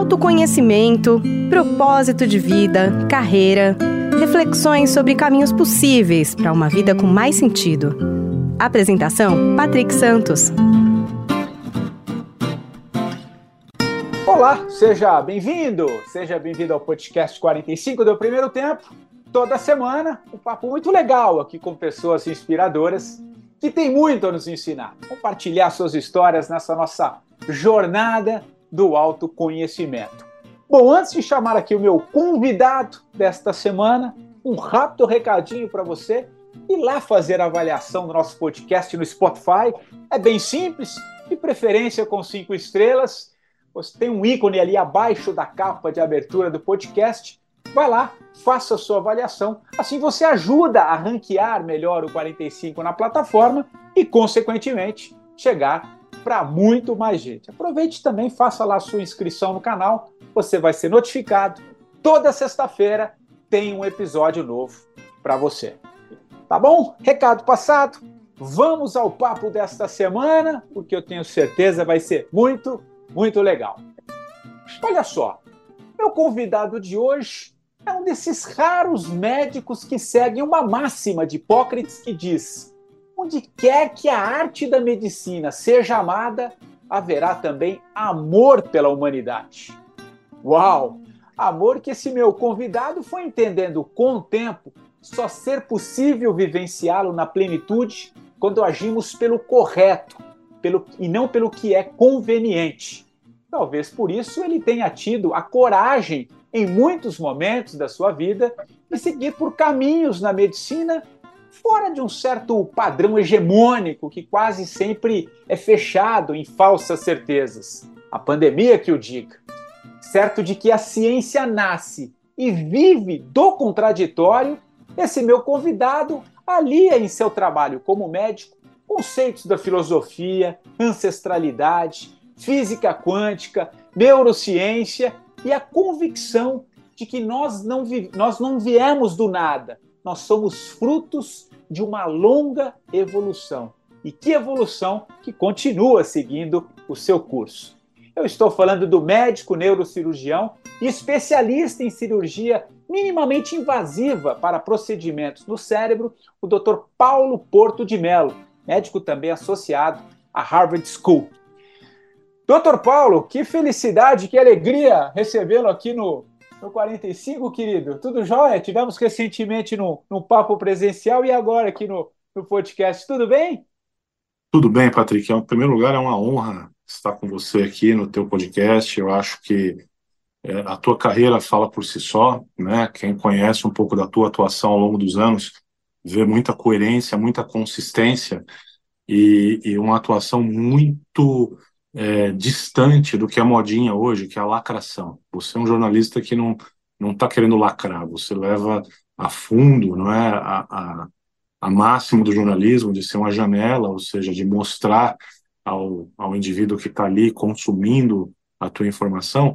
Autoconhecimento, propósito de vida, carreira, reflexões sobre caminhos possíveis para uma vida com mais sentido. Apresentação: Patrick Santos. Olá, seja bem-vindo, seja bem-vindo ao podcast 45 do primeiro tempo. Toda semana, um papo muito legal aqui com pessoas inspiradoras que têm muito a nos ensinar. Compartilhar suas histórias nessa nossa jornada do autoconhecimento. Bom, antes de chamar aqui o meu convidado desta semana, um rápido recadinho para você ir lá fazer a avaliação do nosso podcast no Spotify. É bem simples, de preferência com cinco estrelas. Você tem um ícone ali abaixo da capa de abertura do podcast. Vai lá, faça a sua avaliação. Assim você ajuda a ranquear melhor o 45 na plataforma e, consequentemente, chegar para muito mais gente. Aproveite também, faça lá sua inscrição no canal. Você vai ser notificado. Toda sexta-feira tem um episódio novo para você. Tá bom? Recado passado. Vamos ao papo desta semana, porque eu tenho certeza vai ser muito, muito legal. Olha só, meu convidado de hoje é um desses raros médicos que seguem uma máxima de Hipócrates que diz: onde quer que a arte da medicina seja amada, haverá também amor pela humanidade. Uau! Amor que esse meu convidado foi entendendo com o tempo só ser possível vivenciá-lo na plenitude quando agimos pelo correto pelo, e não pelo que é conveniente. Talvez por isso ele tenha tido a coragem, em muitos momentos da sua vida, de seguir por caminhos na medicina fora de um certo padrão hegemônico que quase sempre é fechado em falsas certezas. A pandemia que o diga. Certo de que a ciência nasce e vive do contraditório, esse meu convidado alia em seu trabalho como médico conceitos da filosofia, ancestralidade, física quântica, neurociência e a convicção de que nós não, nós não viemos do nada, nós somos frutos de uma longa evolução. E que evolução que continua seguindo o seu curso. Eu estou falando do médico neurocirurgião e especialista em cirurgia minimamente invasiva para procedimentos no cérebro, o Dr. Paulo Porto de Mello, médico também associado à Harvard School. Doutor Paulo, que felicidade, que alegria recebê-lo aqui no, no 45, querido. Tudo jóia? Tivemos recentemente no, no papo presencial e agora aqui no, no podcast. Tudo bem? Tudo bem, Patrick. Em primeiro lugar, é uma honra estar com você aqui no teu podcast. Eu acho que é, a tua carreira fala por si só, né? Quem conhece um pouco da tua atuação ao longo dos anos vê muita coerência, muita consistência e, e uma atuação muito é, distante do que é modinha hoje, que é a lacração. Você é um jornalista que não não está querendo lacrar, você leva a fundo, não é, a, a, a máximo do jornalismo, de ser uma janela, ou seja, de mostrar ao, ao indivíduo que está ali consumindo a tua informação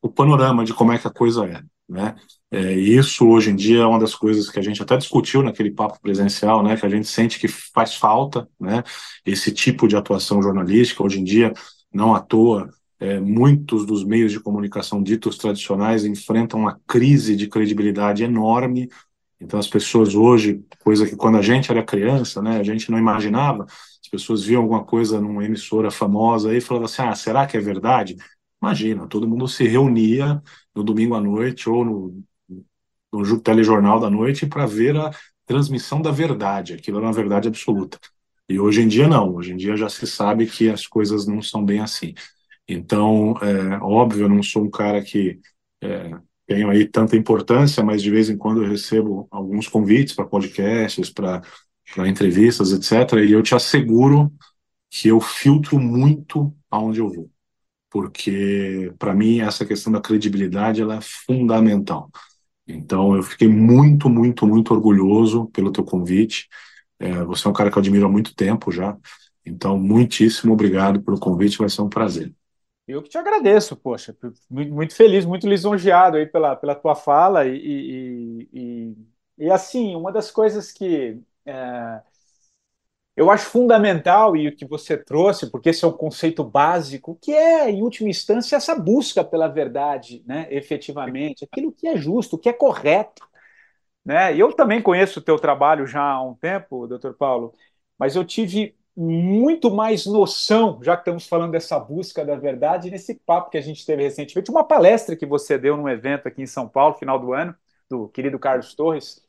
o panorama de como é que a coisa é, né? É, isso hoje em dia é uma das coisas que a gente até discutiu naquele papo presencial, né? Que a gente sente que faz falta, né? Esse tipo de atuação jornalística hoje em dia, não à toa, é, muitos dos meios de comunicação ditos tradicionais enfrentam uma crise de credibilidade enorme. Então as pessoas hoje, coisa que quando a gente era criança, né? A gente não imaginava. As pessoas viam alguma coisa numa emissora famosa e falavam assim: Ah, será que é verdade? Imagina, todo mundo se reunia no domingo à noite ou no, no telejornal da noite para ver a transmissão da verdade. Aquilo era uma verdade absoluta. E hoje em dia não. Hoje em dia já se sabe que as coisas não são bem assim. Então, é, óbvio, eu não sou um cara que é, tenho aí tanta importância, mas de vez em quando eu recebo alguns convites para podcasts, para entrevistas, etc. E eu te asseguro que eu filtro muito aonde eu vou porque para mim essa questão da credibilidade ela é fundamental. Então eu fiquei muito, muito, muito orgulhoso pelo teu convite. É, você é um cara que eu admiro há muito tempo já. Então, muitíssimo obrigado pelo convite, vai ser um prazer. Eu que te agradeço, poxa, muito feliz, muito lisonjeado aí pela, pela tua fala e, e, e, e assim, uma das coisas que é, eu acho fundamental e o que você trouxe, porque esse é um conceito básico, que é, em última instância, essa busca pela verdade, né, efetivamente, aquilo que é justo, o que é correto. Né? Eu também conheço o teu trabalho já há um tempo, doutor Paulo, mas eu tive muito mais noção, já que estamos falando dessa busca da verdade, nesse papo que a gente teve recentemente, uma palestra que você deu num evento aqui em São Paulo, final do ano, do querido Carlos Torres.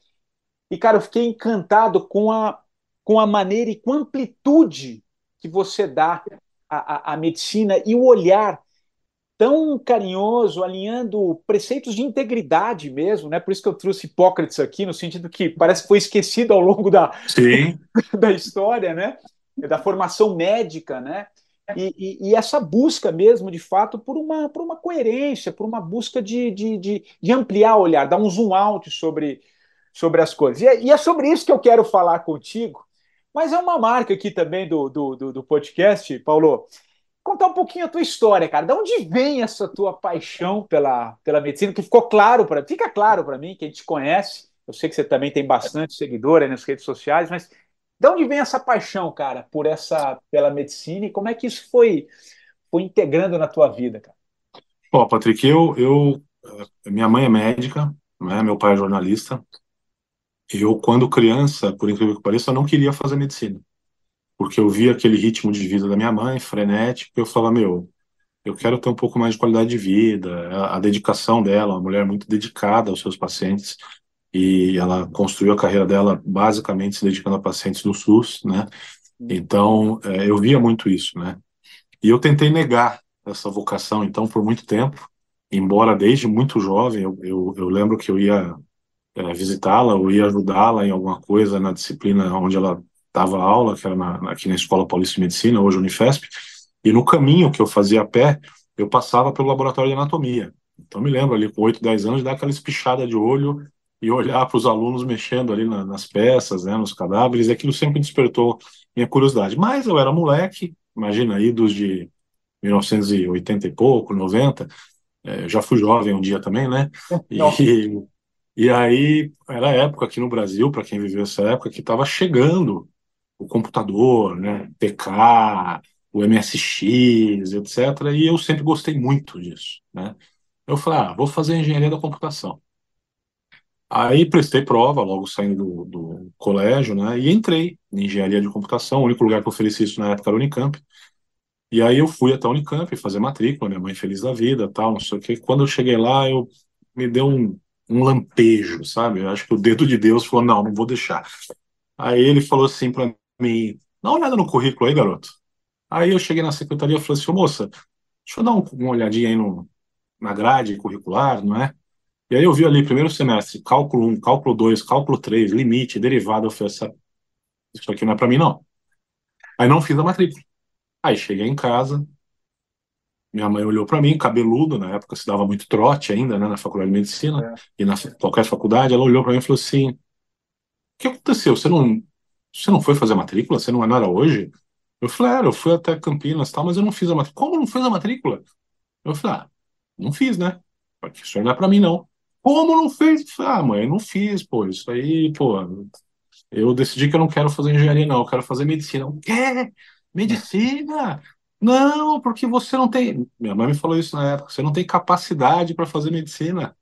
E, cara, eu fiquei encantado com a com a maneira e com a amplitude que você dá à, à, à medicina e o olhar tão carinhoso, alinhando preceitos de integridade mesmo, né? Por isso que eu trouxe Hipócrates aqui, no sentido que parece que foi esquecido ao longo da, da história, né? Da formação médica, né? E, e, e, essa busca mesmo, de fato, por uma, por uma coerência, por uma busca de, de, de, de ampliar o olhar, dar um zoom out sobre, sobre as coisas. E é, e é sobre isso que eu quero falar contigo, mas é uma marca aqui também do, do, do, do podcast, Paulo. Contar um pouquinho a tua história, cara. De onde vem essa tua paixão pela, pela medicina? Que ficou claro para fica claro para mim, que a gente conhece. Eu sei que você também tem bastante seguidor nas redes sociais, mas de onde vem essa paixão, cara, por essa pela medicina e como é que isso foi foi integrando na tua vida, cara? Ó, Patrick, eu, eu minha mãe é médica, né? Meu pai é jornalista. Eu, quando criança, por incrível que pareça, eu não queria fazer medicina. Porque eu via aquele ritmo de vida da minha mãe, frenético, e eu falava, meu, eu quero ter um pouco mais de qualidade de vida, a, a dedicação dela, uma mulher muito dedicada aos seus pacientes, e ela construiu a carreira dela basicamente se dedicando a pacientes do SUS, né? Então, é, eu via muito isso, né? E eu tentei negar essa vocação, então, por muito tempo, embora desde muito jovem, eu, eu, eu lembro que eu ia é, visitá-la ou ir ajudá-la em alguma coisa na disciplina onde ela dava aula, que era na, aqui na Escola Paulista de Medicina, hoje Unifesp, e no caminho que eu fazia a pé, eu passava pelo laboratório de anatomia. Então me lembro ali com 8, 10 anos de dar aquela espichada de olho e olhar para os alunos mexendo ali na, nas peças, né, nos cadáveres, e aquilo sempre despertou minha curiosidade. Mas eu era moleque, imagina, idos de 1980 e pouco, 90, é, já fui jovem um dia também, né? E, e aí, era a época aqui no Brasil, para quem viveu essa época, que estava chegando o computador, né, PK, o MSX, etc. E eu sempre gostei muito disso, né? Eu falei, ah, vou fazer engenharia da computação. Aí prestei prova, logo saindo do, do colégio, né? E entrei em engenharia de computação. O único lugar que oferecia isso na época era o Unicamp. E aí eu fui até a Unicamp fazer matrícula, minha mãe feliz da vida, tal, não sei o quê. Quando eu cheguei lá, eu me deu um um lampejo, sabe? Eu acho que o dedo de Deus falou: não, não vou deixar. Aí ele falou assim para mim: dá uma olhada no currículo aí, garoto. Aí eu cheguei na secretaria e falei assim: moça, deixa eu dar um, uma olhadinha aí no, na grade curricular, não é? E aí eu vi ali, primeiro semestre, cálculo 1, cálculo 2, cálculo 3, limite, derivada, eu falei, isso aqui não é para mim, não. Aí não fiz a matrícula. Aí cheguei em casa, minha mãe olhou para mim, cabeludo, na época se dava muito trote ainda, né, na faculdade de medicina, é. e na qualquer faculdade, ela olhou para mim e falou assim: que aconteceu? Você não, você não foi fazer matrícula? Você não, não era hoje? Eu falei, era, eu fui até Campinas tal, mas eu não fiz a matrícula. Como não fez a matrícula? Eu falei, ah, não fiz, né? Porque isso não é para mim, não. Como não fez? Ah, mãe, não fiz, pô. Isso aí, pô. Eu decidi que eu não quero fazer engenharia, não. Eu quero fazer medicina. O quê? Medicina? Não, porque você não tem. Minha mãe me falou isso na época. Você não tem capacidade para fazer medicina.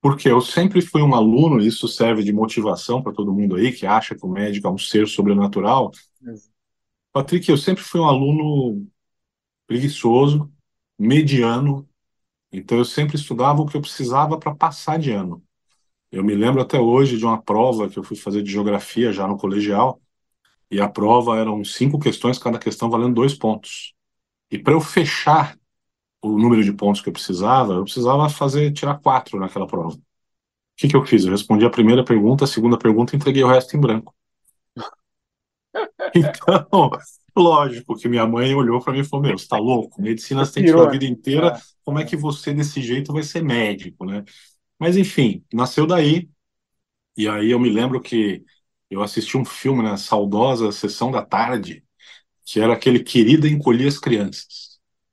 Porque eu sempre fui um aluno, e isso serve de motivação para todo mundo aí que acha que o médico é um ser sobrenatural. Patrick, eu sempre fui um aluno preguiçoso, mediano, então eu sempre estudava o que eu precisava para passar de ano. Eu me lembro até hoje de uma prova que eu fui fazer de geografia já no colegial, e a prova eram cinco questões, cada questão valendo dois pontos. E para eu fechar o número de pontos que eu precisava, eu precisava fazer tirar quatro naquela prova. O que, que eu fiz? Eu respondi a primeira pergunta, a segunda pergunta e entreguei o resto em branco. Então, lógico que minha mãe olhou para mim e falou: Meu, você está louco? Medicina você tem que a vida inteira, é. como é que você desse jeito vai ser médico, né? Mas enfim, nasceu daí. E aí eu me lembro que eu assisti um filme na saudosa sessão da tarde, que era aquele Querida Encolher as Crianças.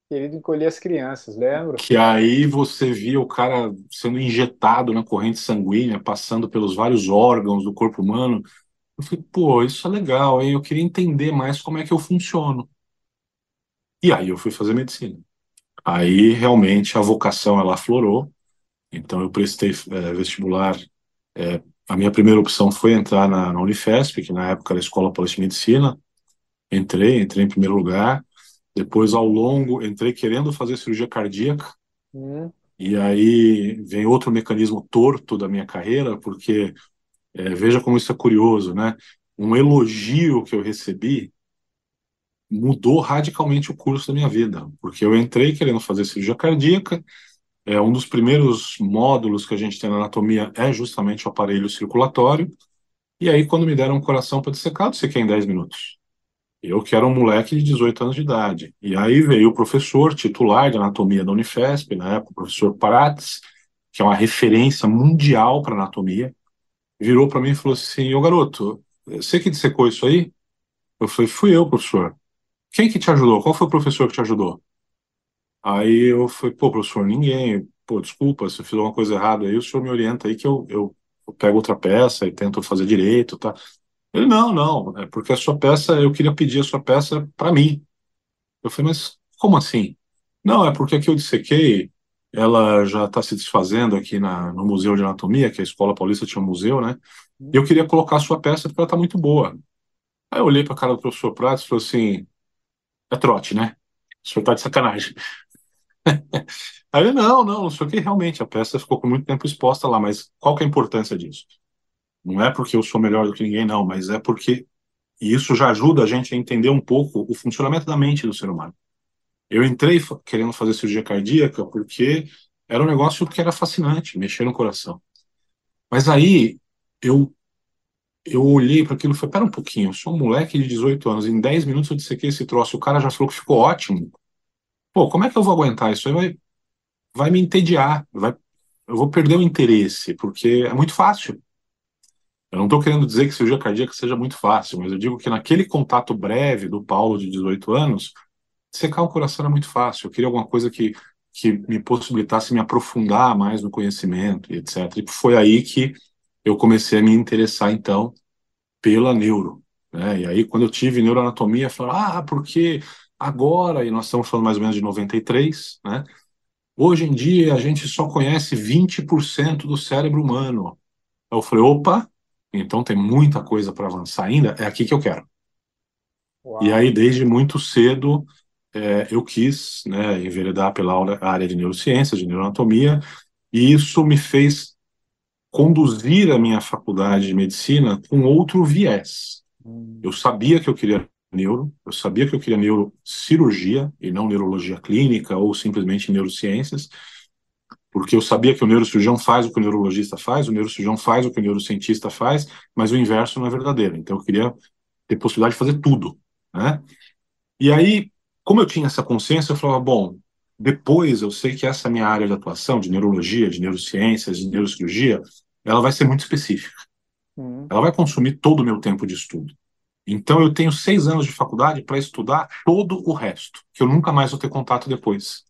Querido encolher as crianças, lembro? Que aí você via o cara sendo injetado na corrente sanguínea, passando pelos vários órgãos do corpo humano. Eu falei, pô, isso é legal, hein? Eu queria entender mais como é que eu funciono. E aí eu fui fazer medicina. Aí realmente a vocação ela aflorou. Então eu prestei é, vestibular. É, a minha primeira opção foi entrar na, na Unifesp, que na época era a Escola Paulista de Medicina. Entrei, entrei em primeiro lugar. Depois, ao longo, entrei querendo fazer cirurgia cardíaca. Hum. E aí vem outro mecanismo torto da minha carreira, porque é, veja como isso é curioso, né? Um elogio que eu recebi mudou radicalmente o curso da minha vida, porque eu entrei querendo fazer cirurgia cardíaca. É, um dos primeiros módulos que a gente tem na anatomia é justamente o aparelho circulatório. E aí, quando me deram um coração para dissecar, eu dissequei em 10 minutos. Eu que era um moleque de 18 anos de idade. E aí veio o professor titular de anatomia da Unifesp, na época, o professor Prates, que é uma referência mundial para anatomia virou para mim e falou assim: Ô garoto, você que dissecou isso aí? Eu falei: Fui eu, professor. Quem que te ajudou? Qual foi o professor que te ajudou? Aí eu falei: Pô, professor, ninguém. Pô, desculpa, se eu fiz alguma coisa errada aí, o senhor me orienta aí que eu, eu, eu pego outra peça e tento fazer direito, tá? Ele: Não, não, é porque a sua peça, eu queria pedir a sua peça para mim. Eu falei: Mas como assim? Não, é porque aqui eu dissequei ela já está se desfazendo aqui na, no Museu de Anatomia, que a Escola Paulista tinha um museu, né? E eu queria colocar a sua peça porque ela está muito boa. Aí eu olhei para a cara do professor Pratos e falei assim: é trote, né? O senhor está de sacanagem. Aí ele, não, não, não sei o que, realmente, a peça ficou com muito tempo exposta lá, mas qual que é a importância disso? Não é porque eu sou melhor do que ninguém, não, mas é porque isso já ajuda a gente a entender um pouco o funcionamento da mente do ser humano. Eu entrei querendo fazer cirurgia cardíaca porque era um negócio que era fascinante, mexer no coração. Mas aí eu eu olhei para aquilo e falei, pera um pouquinho, eu sou um moleque de 18 anos, em 10 minutos eu dissequei esse troço, o cara já falou que ficou ótimo. Pô, como é que eu vou aguentar isso? Aí vai, vai me entediar, vai, eu vou perder o interesse, porque é muito fácil. Eu não estou querendo dizer que cirurgia cardíaca seja muito fácil, mas eu digo que naquele contato breve do Paulo de 18 anos, secar o coração era muito fácil. Eu queria alguma coisa que, que me possibilitasse me aprofundar mais no conhecimento e etc. E foi aí que eu comecei a me interessar, então, pela neuro. Né? E aí, quando eu tive neuroanatomia, eu falei, ah, porque agora, e nós estamos falando mais ou menos de 93, né? Hoje em dia, a gente só conhece 20% do cérebro humano. Eu falei, opa, então tem muita coisa para avançar ainda, é aqui que eu quero. Uau. E aí, desde muito cedo, é, eu quis né, enveredar pela área de neurociências, de neuroanatomia, e isso me fez conduzir a minha faculdade de medicina com outro viés. Hum. Eu sabia que eu queria neuro, eu sabia que eu queria neurocirurgia e não neurologia clínica ou simplesmente neurociências, porque eu sabia que o neurocirurgião faz o que o neurologista faz, o neurocirurgião faz o que o neurocientista faz, mas o inverso não é verdadeiro. Então eu queria ter possibilidade de fazer tudo, né? E aí como eu tinha essa consciência, eu falava, bom, depois eu sei que essa minha área de atuação, de neurologia, de neurociências, de neurocirurgia, ela vai ser muito específica. Uhum. Ela vai consumir todo o meu tempo de estudo. Então, eu tenho seis anos de faculdade para estudar todo o resto, que eu nunca mais vou ter contato depois.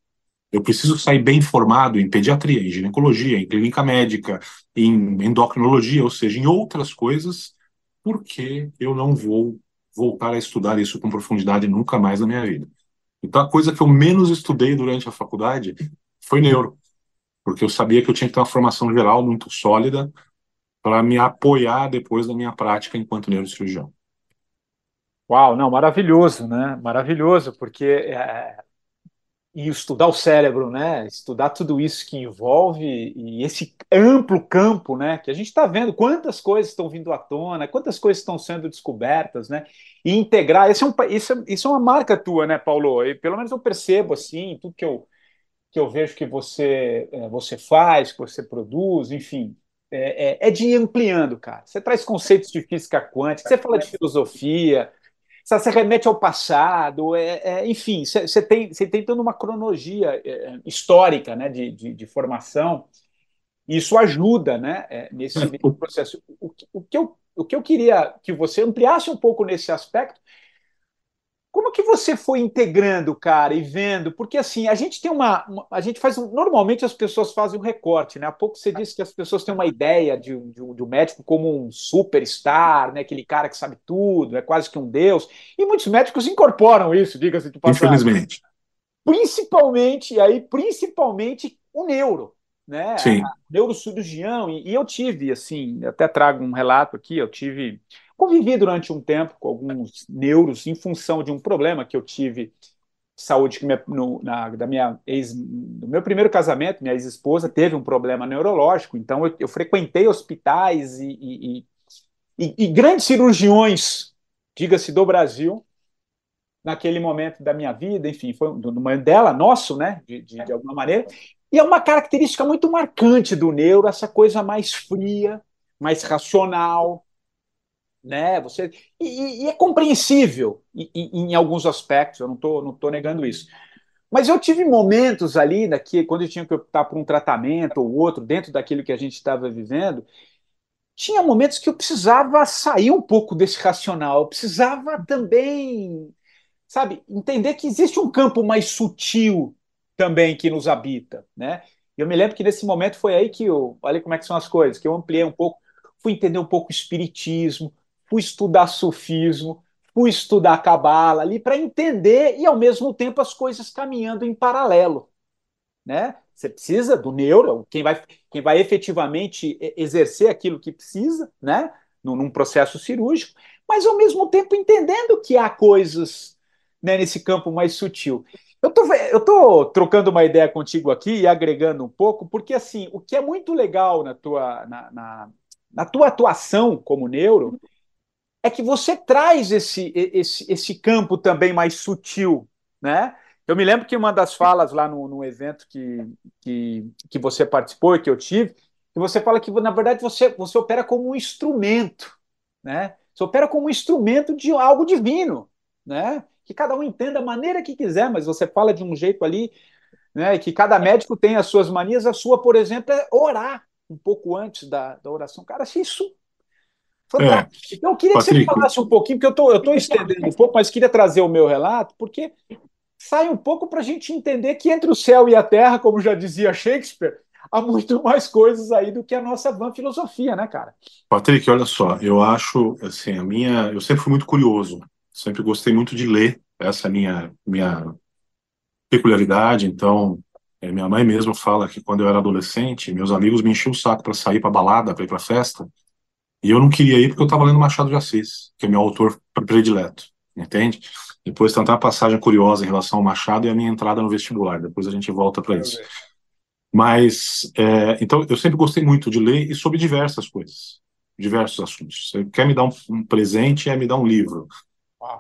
Eu preciso sair bem formado em pediatria, em ginecologia, em clínica médica, em endocrinologia, ou seja, em outras coisas, porque eu não vou voltar a estudar isso com profundidade nunca mais na minha vida. Então, a coisa que eu menos estudei durante a faculdade foi neuro, porque eu sabia que eu tinha que ter uma formação geral muito sólida para me apoiar depois da minha prática enquanto neurocirurgião. Uau, não, maravilhoso, né? Maravilhoso, porque é, e estudar o cérebro, né? Estudar tudo isso que envolve e esse amplo campo, né? Que a gente está vendo quantas coisas estão vindo à tona, quantas coisas estão sendo descobertas, né? E integrar, isso é, um, isso é, isso é uma marca tua, né, Paulo? E pelo menos eu percebo assim, tudo que eu que eu vejo que você é, você faz, que você produz, enfim, é, é, é de ir ampliando, cara. Você traz conceitos de física quântica, você fala de filosofia, você remete ao passado, é, é, enfim, você tem, você tem toda uma cronologia é, histórica né, de, de, de, formação, e isso ajuda né, é, nesse, nesse processo. O, o, que eu, o que eu queria que você ampliasse um pouco nesse aspecto, como que você foi integrando, cara, e vendo? Porque assim, a gente tem uma, uma, a gente faz um, normalmente as pessoas fazem um recorte, né? Há pouco você disse que as pessoas têm uma ideia de, de, de um médico como um superstar, né? Aquele cara que sabe tudo, é quase que um deus. E muitos médicos incorporam isso, diga-se de passagem. Infelizmente. Principalmente, aí principalmente o neuro, né? Sim. A, neurocirurgião e, e eu tive assim, até trago um relato aqui, eu tive Convivi durante um tempo com alguns neuros em função de um problema que eu tive de saúde que minha, no, na, da minha ex, no meu primeiro casamento, minha ex-esposa teve um problema neurológico, então eu, eu frequentei hospitais e, e, e, e grandes cirurgiões, diga-se do Brasil, naquele momento da minha vida, enfim, foi uma dela, nosso, né, de, de, de alguma maneira, e é uma característica muito marcante do neuro, essa coisa mais fria, mais racional, né? Você e, e é compreensível em, alguns aspectos. Eu não estou não tô negando isso. Mas eu tive momentos ali, daqui, quando eu tinha que optar por um tratamento ou outro, dentro daquilo que a gente estava vivendo, tinha momentos que eu precisava sair um pouco desse racional, eu precisava também, sabe, entender que existe um campo mais sutil também que nos habita, né? Eu me lembro que nesse momento foi aí que eu, olha como é que são as coisas, que eu ampliei um pouco, fui entender um pouco o espiritismo, fui estudar sufismo, fui estudar cabala ali para entender e ao mesmo tempo as coisas caminhando em paralelo, né? Você precisa do neuro, quem vai, quem vai efetivamente exercer aquilo que precisa, né? Num processo cirúrgico, mas ao mesmo tempo entendendo que há coisas né, nesse campo mais sutil. Eu tô, eu tô trocando uma ideia contigo aqui e agregando um pouco, porque assim, o que é muito legal na tua, na, na, na tua atuação como neuro é que você traz esse, esse, esse campo também mais sutil, né? Eu me lembro que uma das falas lá no, no evento que, que, que você participou e que eu tive, que você fala que, na verdade, você, você opera como um instrumento, né? Você opera como um instrumento de algo divino, né? Que cada um entenda a maneira que quiser, mas você fala de um jeito ali, né? Que cada médico tem as suas manias, a sua, por exemplo, é orar um pouco antes da, da oração. Cara, achei isso Fantástico. É. Então, eu queria Patrick. que você falasse um pouquinho, porque eu estou estendendo um pouco, mas queria trazer o meu relato, porque sai um pouco para a gente entender que entre o céu e a terra, como já dizia Shakespeare, há muito mais coisas aí do que a nossa van filosofia, né, cara? Patrick, olha só, eu acho, assim, a minha. Eu sempre fui muito curioso, sempre gostei muito de ler, essa é a minha, minha peculiaridade, então. É, minha mãe mesmo fala que quando eu era adolescente, meus amigos me enchiam o saco para sair para balada, para ir para festa, e eu não queria ir porque eu estava lendo Machado de Assis, que é meu autor predileto, entende? Depois tem uma passagem curiosa em relação ao Machado e a minha entrada no vestibular. Depois a gente volta para isso. Mas, é, então, eu sempre gostei muito de ler e sobre diversas coisas, diversos assuntos. Você quer me dar um, um presente, é me dar um livro.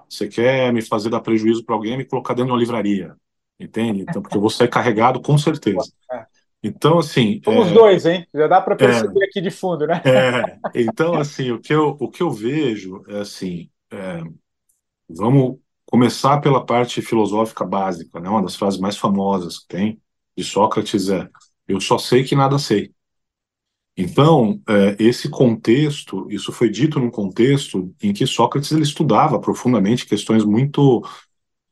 Você quer me fazer dar prejuízo para alguém, é me colocar dentro de uma livraria. Entende? Então, porque eu vou sair carregado com certeza. É. Então, assim. Somos é, dois, hein? Já dá para perceber é, aqui de fundo, né? É, então, assim, o que eu, o que eu vejo é assim: é, vamos começar pela parte filosófica básica, né? Uma das frases mais famosas que tem de Sócrates é: Eu só sei que nada sei. Então, é, esse contexto, isso foi dito num contexto em que Sócrates ele estudava profundamente questões muito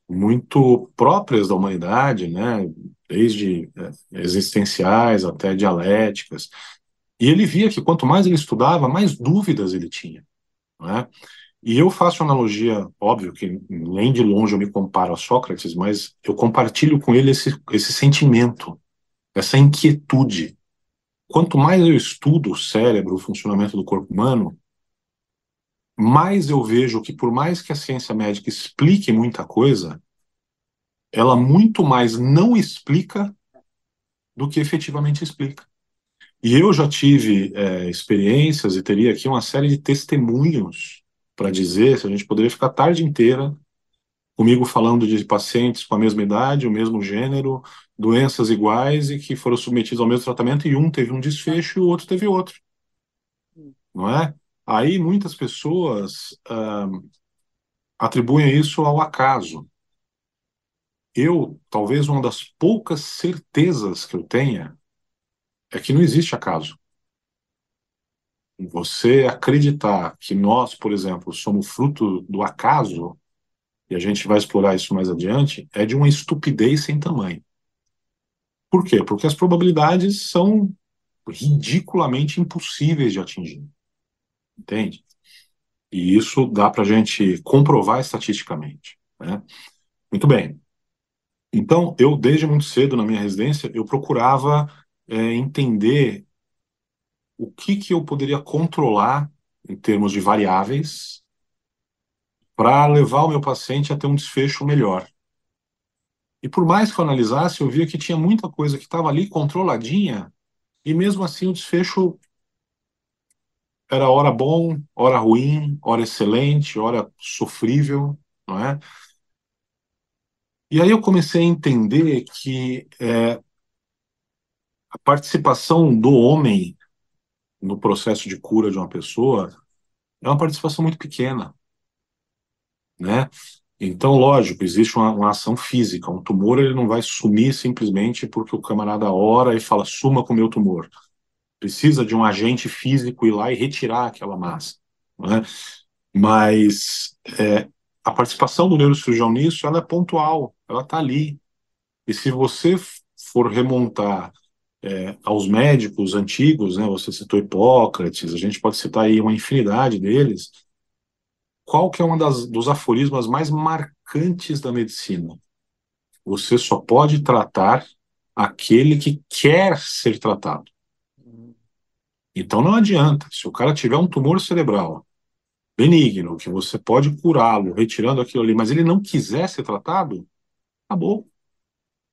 muito próprias da humanidade, né? Desde é, existenciais até dialéticas. E ele via que quanto mais ele estudava, mais dúvidas ele tinha. Né? E eu faço analogia, óbvio que nem de longe eu me comparo a Sócrates, mas eu compartilho com ele esse, esse sentimento, essa inquietude. Quanto mais eu estudo o cérebro, o funcionamento do corpo humano, mais eu vejo que, por mais que a ciência médica explique muita coisa, ela muito mais não explica do que efetivamente explica. E eu já tive é, experiências e teria aqui uma série de testemunhos para dizer, se a gente poderia ficar a tarde inteira comigo falando de pacientes com a mesma idade, o mesmo gênero, doenças iguais e que foram submetidos ao mesmo tratamento e um teve um desfecho e o outro teve outro. Não é? Aí muitas pessoas ah, atribuem isso ao acaso. Eu, talvez uma das poucas certezas que eu tenha é que não existe acaso. Você acreditar que nós, por exemplo, somos fruto do acaso, e a gente vai explorar isso mais adiante, é de uma estupidez sem tamanho. Por quê? Porque as probabilidades são ridiculamente impossíveis de atingir. Entende? E isso dá para a gente comprovar estatisticamente. Né? Muito bem. Então, eu, desde muito cedo na minha residência, eu procurava é, entender o que, que eu poderia controlar em termos de variáveis para levar o meu paciente a ter um desfecho melhor. E por mais que eu analisasse, eu via que tinha muita coisa que estava ali controladinha, e mesmo assim o desfecho era hora bom, hora ruim, hora excelente, hora sofrível, não é? E aí eu comecei a entender que é, a participação do homem no processo de cura de uma pessoa é uma participação muito pequena, né? Então, lógico, existe uma, uma, ação física. Um tumor ele não vai sumir simplesmente porque o camarada ora e fala suma com o meu tumor. Precisa de um agente físico ir lá e retirar aquela massa. Né? Mas é, a participação do neurocirurgião nisso ela é pontual, ela está ali. E se você for remontar é, aos médicos antigos, né, você citou Hipócrates, a gente pode citar aí uma infinidade deles, qual que é um dos aforismos mais marcantes da medicina? Você só pode tratar aquele que quer ser tratado. Então não adianta, se o cara tiver um tumor cerebral benigno, que você pode curá-lo retirando aquilo ali, mas ele não quiser ser tratado, acabou.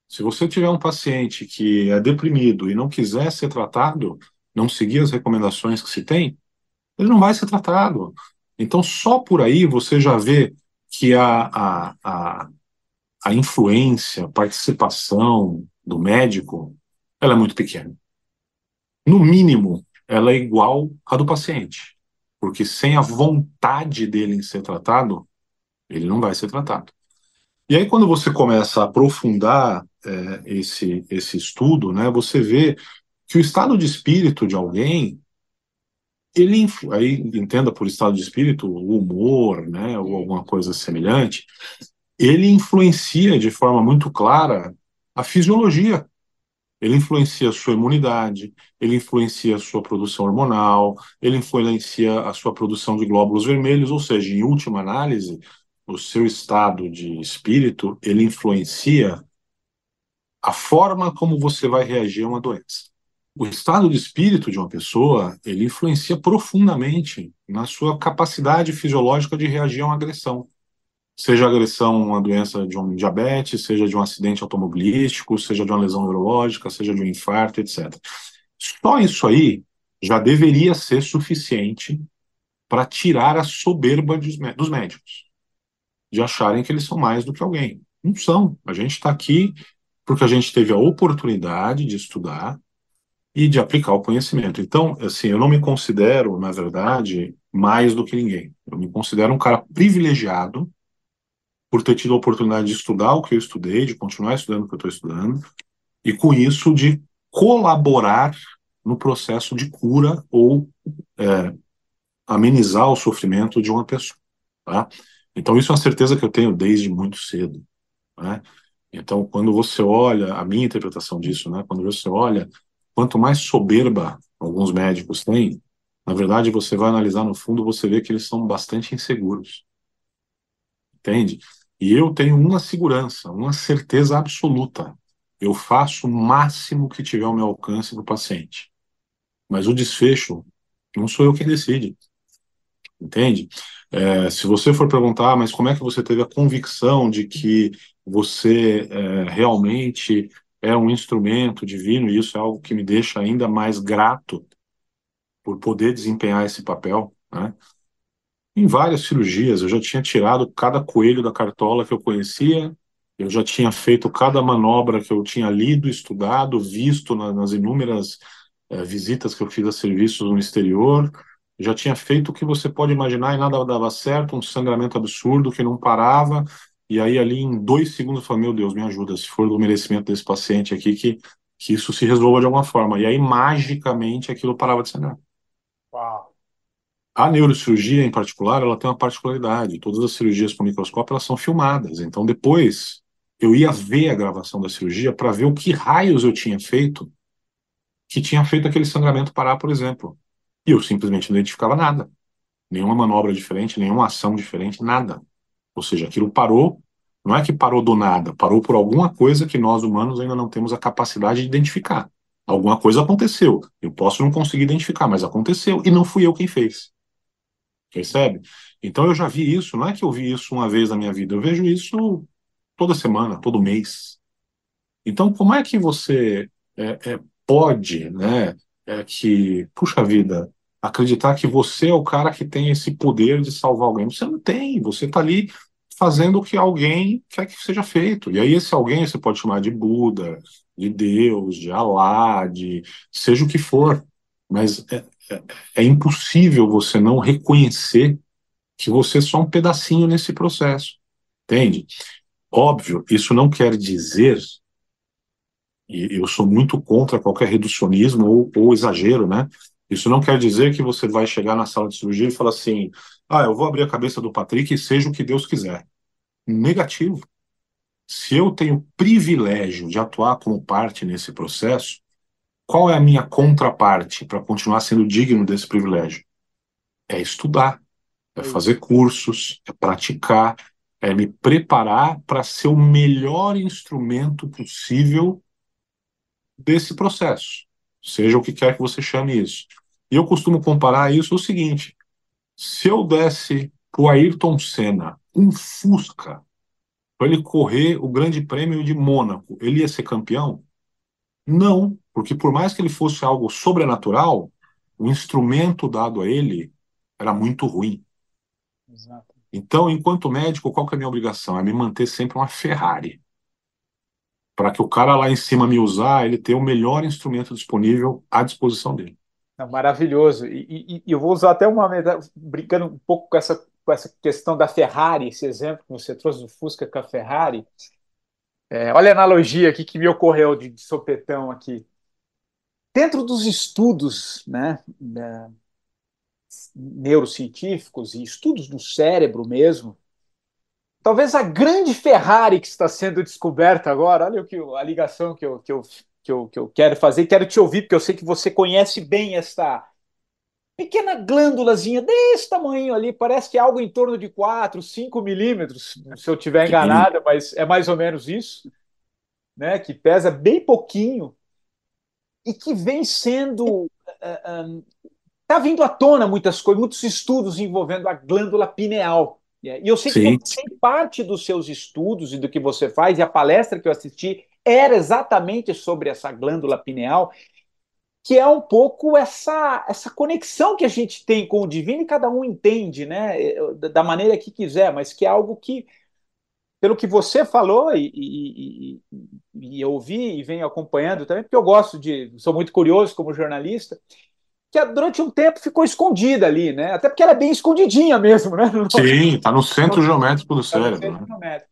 Se você tiver um paciente que é deprimido e não quiser ser tratado, não seguir as recomendações que se tem, ele não vai ser tratado. Então, só por aí você já vê que a, a, a, a influência, a participação do médico, ela é muito pequena. No mínimo, ela é igual à do paciente. Porque sem a vontade dele em ser tratado, ele não vai ser tratado. E aí, quando você começa a aprofundar é, esse, esse estudo, né, você vê que o estado de espírito de alguém, ele aí entenda por estado de espírito o humor, né, ou alguma coisa semelhante, ele influencia de forma muito clara a fisiologia ele influencia a sua imunidade, ele influencia a sua produção hormonal, ele influencia a sua produção de glóbulos vermelhos, ou seja, em última análise, o seu estado de espírito, ele influencia a forma como você vai reagir a uma doença. O estado de espírito de uma pessoa, ele influencia profundamente na sua capacidade fisiológica de reagir a uma agressão seja agressão uma doença de um diabetes, seja de um acidente automobilístico, seja de uma lesão neurológica, seja de um infarto, etc. Só isso aí já deveria ser suficiente para tirar a soberba dos médicos, de acharem que eles são mais do que alguém. Não são. A gente está aqui porque a gente teve a oportunidade de estudar e de aplicar o conhecimento. Então, assim, eu não me considero, na verdade, mais do que ninguém. Eu me considero um cara privilegiado por ter tido a oportunidade de estudar o que eu estudei, de continuar estudando o que eu estou estudando, e com isso de colaborar no processo de cura ou é, amenizar o sofrimento de uma pessoa. Tá? Então, isso é uma certeza que eu tenho desde muito cedo. Né? Então, quando você olha, a minha interpretação disso, né? quando você olha, quanto mais soberba alguns médicos têm, na verdade, você vai analisar no fundo, você vê que eles são bastante inseguros. Entende? E eu tenho uma segurança, uma certeza absoluta. Eu faço o máximo que tiver ao meu alcance para o paciente. Mas o desfecho não sou eu quem decide. Entende? É, se você for perguntar, mas como é que você teve a convicção de que você é, realmente é um instrumento divino, e isso é algo que me deixa ainda mais grato por poder desempenhar esse papel, né? Em várias cirurgias, eu já tinha tirado cada coelho da cartola que eu conhecia, eu já tinha feito cada manobra que eu tinha lido, estudado, visto na, nas inúmeras é, visitas que eu fiz a serviços no exterior, já tinha feito o que você pode imaginar e nada dava certo, um sangramento absurdo que não parava, e aí ali em dois segundos eu falei, meu Deus, me ajuda, se for do merecimento desse paciente aqui, que, que isso se resolva de alguma forma. E aí, magicamente, aquilo parava de sangrar. A neurocirurgia, em particular, ela tem uma particularidade. Todas as cirurgias com microscópio, elas são filmadas. Então, depois, eu ia ver a gravação da cirurgia para ver o que raios eu tinha feito que tinha feito aquele sangramento parar, por exemplo. E eu simplesmente não identificava nada. Nenhuma manobra diferente, nenhuma ação diferente, nada. Ou seja, aquilo parou, não é que parou do nada, parou por alguma coisa que nós humanos ainda não temos a capacidade de identificar. Alguma coisa aconteceu. Eu posso não conseguir identificar, mas aconteceu e não fui eu quem fez. Percebe? Então eu já vi isso, não é que eu vi isso uma vez na minha vida, eu vejo isso toda semana, todo mês. Então, como é que você é, é, pode, né, é, que, puxa vida, acreditar que você é o cara que tem esse poder de salvar alguém? Você não tem, você está ali fazendo o que alguém quer que seja feito. E aí esse alguém você pode chamar de Buda, de Deus, de Alá, de seja o que for. Mas é, é, é impossível você não reconhecer que você é só um pedacinho nesse processo. Entende? Óbvio, isso não quer dizer, e eu sou muito contra qualquer reducionismo ou, ou exagero, né? Isso não quer dizer que você vai chegar na sala de cirurgia e falar assim: ah, eu vou abrir a cabeça do Patrick e seja o que Deus quiser. Negativo. Se eu tenho privilégio de atuar como parte nesse processo, qual é a minha contraparte para continuar sendo digno desse privilégio? É estudar, é fazer cursos, é praticar, é me preparar para ser o melhor instrumento possível desse processo, seja o que quer que você chame isso. E eu costumo comparar isso ao seguinte: se eu desse para o Ayrton Senna um Fusca para ele correr o Grande Prêmio de Mônaco, ele ia ser campeão? Não, porque por mais que ele fosse algo sobrenatural, o instrumento dado a ele era muito ruim. Exato. Então, enquanto médico, qual que é a minha obrigação? É me manter sempre uma Ferrari. Para que o cara lá em cima me usar, ele tenha o melhor instrumento disponível à disposição dele. É maravilhoso. E, e, e eu vou usar até uma brincando um pouco com essa, com essa questão da Ferrari, esse exemplo que você trouxe do Fusca com a Ferrari. É, olha a analogia aqui que me ocorreu de, de sopetão aqui. Dentro dos estudos né, neurocientíficos e estudos do cérebro mesmo, talvez a grande Ferrari que está sendo descoberta agora, olha o que, a ligação que eu, que, eu, que, eu, que eu quero fazer, quero te ouvir, porque eu sei que você conhece bem esta pequena glândulazinha desse tamanho ali, parece que é algo em torno de 4, 5 milímetros, se eu estiver enganado, mas é mais ou menos isso, né? que pesa bem pouquinho e que vem sendo. Está uh, uh, vindo à tona muitas coisas, muitos estudos envolvendo a glândula pineal. E eu sei Sim. que tem parte dos seus estudos e do que você faz, e a palestra que eu assisti era exatamente sobre essa glândula pineal, que é um pouco essa, essa conexão que a gente tem com o divino e cada um entende, né, da maneira que quiser, mas que é algo que, pelo que você falou e, e, e, e eu ouvi e venho acompanhando também, porque eu gosto de, sou muito curioso como jornalista, que durante um tempo ficou escondida ali, né? Até porque ela é bem escondidinha mesmo, né? Sim, está no centro geométrico do cérebro. Tá no centro né? geométrico.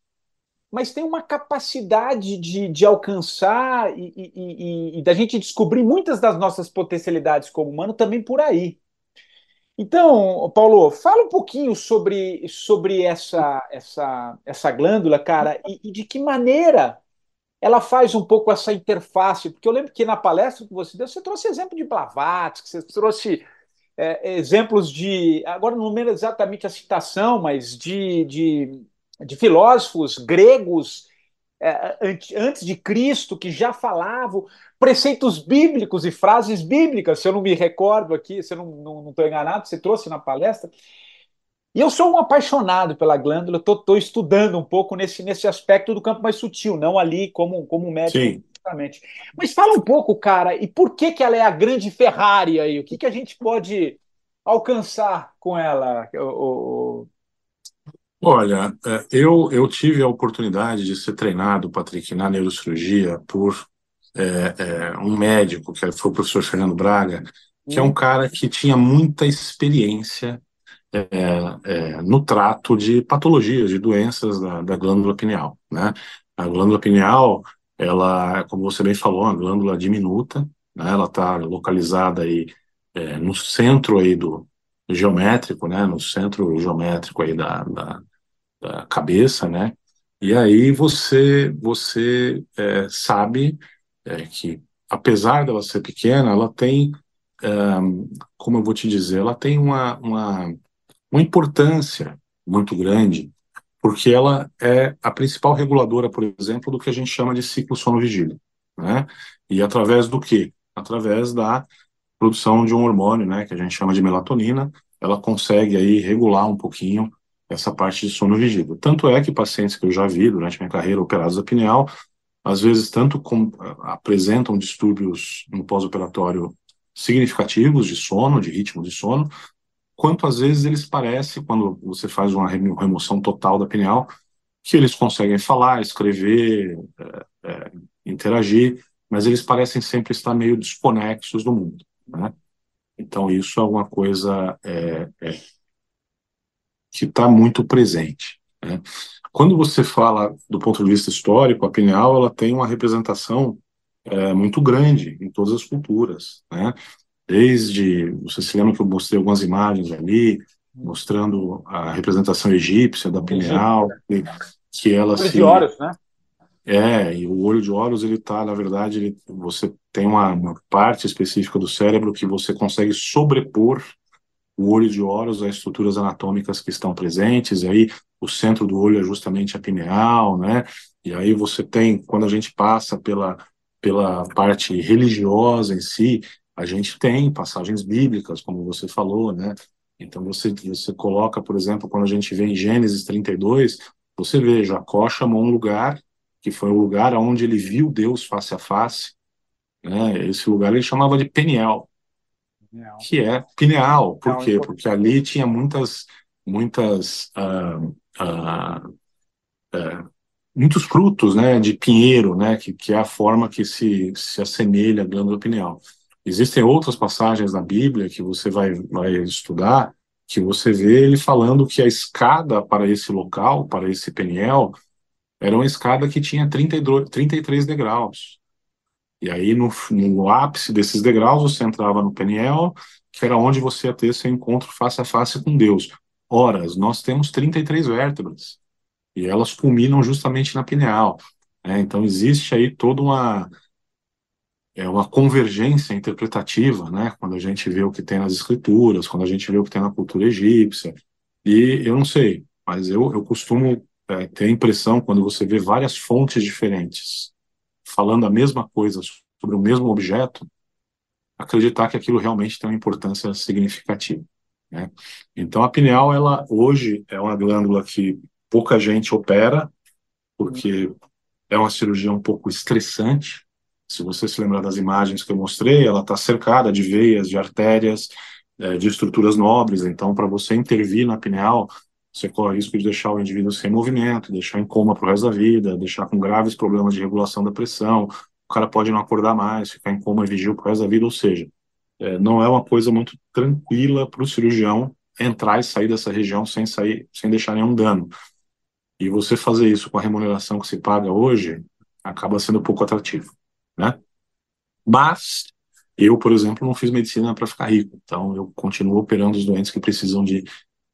mas tem uma capacidade de, de alcançar e, e, e, e da gente descobrir muitas das nossas potencialidades como humano também por aí. Então, Paulo, fala um pouquinho sobre, sobre essa, essa, essa glândula, cara, e, e, de que maneira ela faz um pouco essa interface, porque eu lembro que na palestra que você deu, você trouxe exemplo de Blavatsky, você trouxe é, exemplos de, agora não lembro exatamente a citação, mas de, de, de filósofos gregos antes de Cristo que já falavam preceitos bíblicos e frases bíblicas, se eu não me recordo aqui, se eu não estou enganado, você trouxe na palestra. E eu sou um apaixonado pela glândula, estou estudando um pouco nesse, nesse aspecto do campo mais sutil, não ali como, como médico. Sim. Mas fala um pouco, cara, e por que, que ela é a grande Ferrari aí? O que, que a gente pode alcançar com ela, o, Olha, é, eu, eu tive a oportunidade de ser treinado, Patrick, na neurocirurgia por é, é, um médico, que foi o professor Fernando Braga, que é um cara que tinha muita experiência é, é, no trato de patologias, de doenças da, da, glândula pineal. Né? A glândula pineal, ela, como você bem falou, é uma glândula diminuta, né? ela está localizada aí é, no centro aí do geométrico, né? no centro geométrico aí da, da da cabeça, né? E aí você você é, sabe é, que apesar dela ser pequena, ela tem, como eu vou te dizer, ela tem uma, uma, uma importância muito grande, porque ela é a principal reguladora, por exemplo, do que a gente chama de ciclo sono-vigília, né? E através do quê? Através da produção de um hormônio, né, que a gente chama de melatonina, ela consegue aí regular um pouquinho essa parte de sono vigília. Tanto é que pacientes que eu já vi durante minha carreira operados da pineal, às vezes tanto com, apresentam distúrbios no pós-operatório significativos de sono, de ritmo de sono, quanto às vezes eles parecem, quando você faz uma remoção total da pineal, que eles conseguem falar, escrever, é, é, interagir, mas eles parecem sempre estar meio desconexos do mundo. Né? Então, isso é uma coisa é que está muito presente. Né? Quando você fala do ponto de vista histórico, a pineal ela tem uma representação é, muito grande em todas as culturas, né? Desde, você se lembra que eu mostrei algumas imagens ali, mostrando a representação egípcia da pineal, que, que ela se... de Horus, né? É, e o olho de Horus, ele tá, na verdade, ele, você tem uma, uma parte específica do cérebro que você consegue sobrepor o olho de Horus, as estruturas anatômicas que estão presentes, e aí o centro do olho é justamente a pineal, né? E aí você tem, quando a gente passa pela, pela parte religiosa em si, a gente tem passagens bíblicas, como você falou, né? Então você, você coloca, por exemplo, quando a gente vê em Gênesis 32, você vê, Jacó chamou um lugar que foi o lugar onde ele viu Deus face a face, né? Esse lugar ele chamava de Peniel. Que é pineal. Por quê? Porque ali tinha muitas, muitas, uh, uh, uh, muitos frutos, né, de pinheiro, né, que, que é a forma que se, se assemelha à glândula pineal. Existem outras passagens na Bíblia que você vai, vai estudar, que você vê ele falando que a escada para esse local, para esse peniel, era uma escada que tinha 32, 33 degraus. E aí, no, no ápice desses degraus, você entrava no Peniel, que era onde você ia ter seu encontro face a face com Deus. Horas, nós temos 33 vértebras, e elas culminam justamente na pineal. Né? Então, existe aí toda uma, é uma convergência interpretativa, né? quando a gente vê o que tem nas escrituras, quando a gente vê o que tem na cultura egípcia. E eu não sei, mas eu, eu costumo é, ter a impressão, quando você vê várias fontes diferentes falando a mesma coisa sobre o mesmo objeto, acreditar que aquilo realmente tem uma importância significativa. Né? Então, a pineal, ela hoje é uma glândula que pouca gente opera, porque é uma cirurgia um pouco estressante. Se você se lembrar das imagens que eu mostrei, ela está cercada de veias, de artérias, é, de estruturas nobres. Então, para você intervir na pineal, você corre o risco de deixar o indivíduo sem movimento, deixar em coma para o resto da vida, deixar com graves problemas de regulação da pressão, o cara pode não acordar mais, ficar em coma e vigil para o resto da vida, ou seja, é, não é uma coisa muito tranquila para o cirurgião entrar e sair dessa região sem sair, sem deixar nenhum dano. E você fazer isso com a remuneração que se paga hoje acaba sendo pouco atrativo, né? Mas eu, por exemplo, não fiz medicina para ficar rico, então eu continuo operando os doentes que precisam de,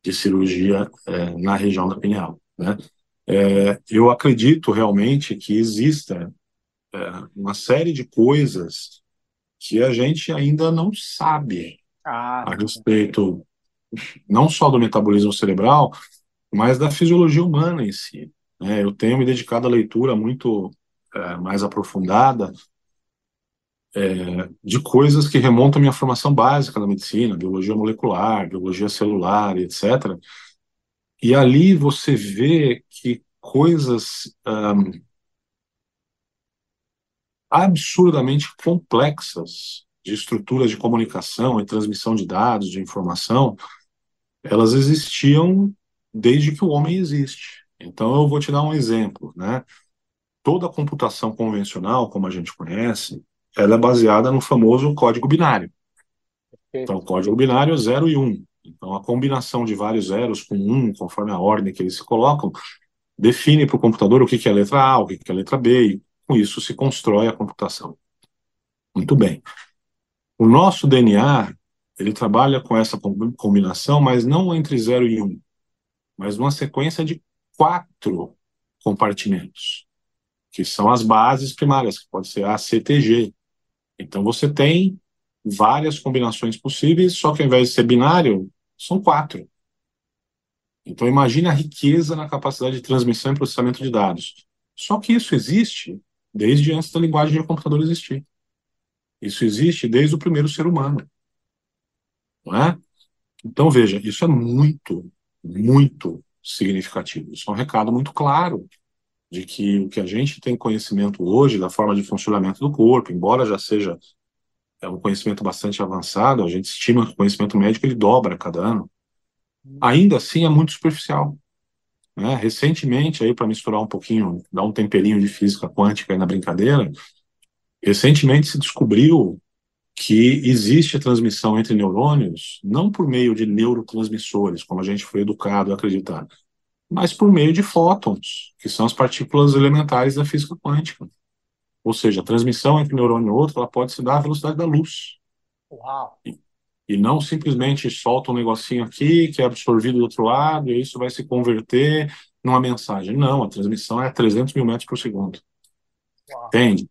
de cirurgia é, na região da pineal, né? É, eu acredito realmente que exista é, uma série de coisas que a gente ainda não sabe Ah, a respeito não só do metabolismo cerebral, mas da fisiologia humana em si. né? eu tenho me dedicado à leitura muito é, mais aprofundada é, de coisas que remontam à minha formação básica na medicina, biologia molecular, biologia celular, etc. E ali você vê que coisas ahm, absurdamente complexas de estruturas de comunicação e transmissão de dados, de informação, elas existiam desde que o homem existe. Então eu vou te dar um exemplo, né? Toda a computação convencional, como a gente conhece, ela é baseada no famoso código binário. Então, o código binário é 0 e 1. Um. Então, a combinação de vários zeros com um, conforme a ordem que eles se colocam, define para o computador o que que é a letra A, o que que é a letra B, e com isso se constrói a computação. Muito bem. O nosso DNA, ele trabalha com essa combinação, mas não entre 0 e 1, um, mas numa sequência de quatro compartimentos, que são as bases primárias, que pode ser A, C, T, G. Então você tem várias combinações possíveis, só que ao invés de ser binário, são quatro. Então imagine a riqueza na capacidade de transmissão e processamento de dados. Só que isso existe desde antes da linguagem de computador existir. Isso existe desde o primeiro ser humano. Não é? Então veja, isso é muito, muito significativo. Isso é um recado muito claro de que o que a gente tem conhecimento hoje da forma de funcionamento do corpo, embora já seja é um conhecimento bastante avançado, a gente estima que o conhecimento médico ele dobra a cada ano, ainda assim é muito superficial. Né? Recentemente, aí para misturar um pouquinho, dar um temperinho de física quântica aí na brincadeira, recentemente se descobriu que existe a transmissão entre neurônios não por meio de neurotransmissores, como a gente foi educado a acreditar, mas por meio de fótons, que são as partículas elementares da física quântica. Ou seja, a transmissão entre um neurônio e outro ela pode se dar à velocidade da luz. Uau! E, e não simplesmente solta um negocinho aqui que é absorvido do outro lado e isso vai se converter numa mensagem. Não, a transmissão é a 300 mil metros por segundo. Uau. Entende?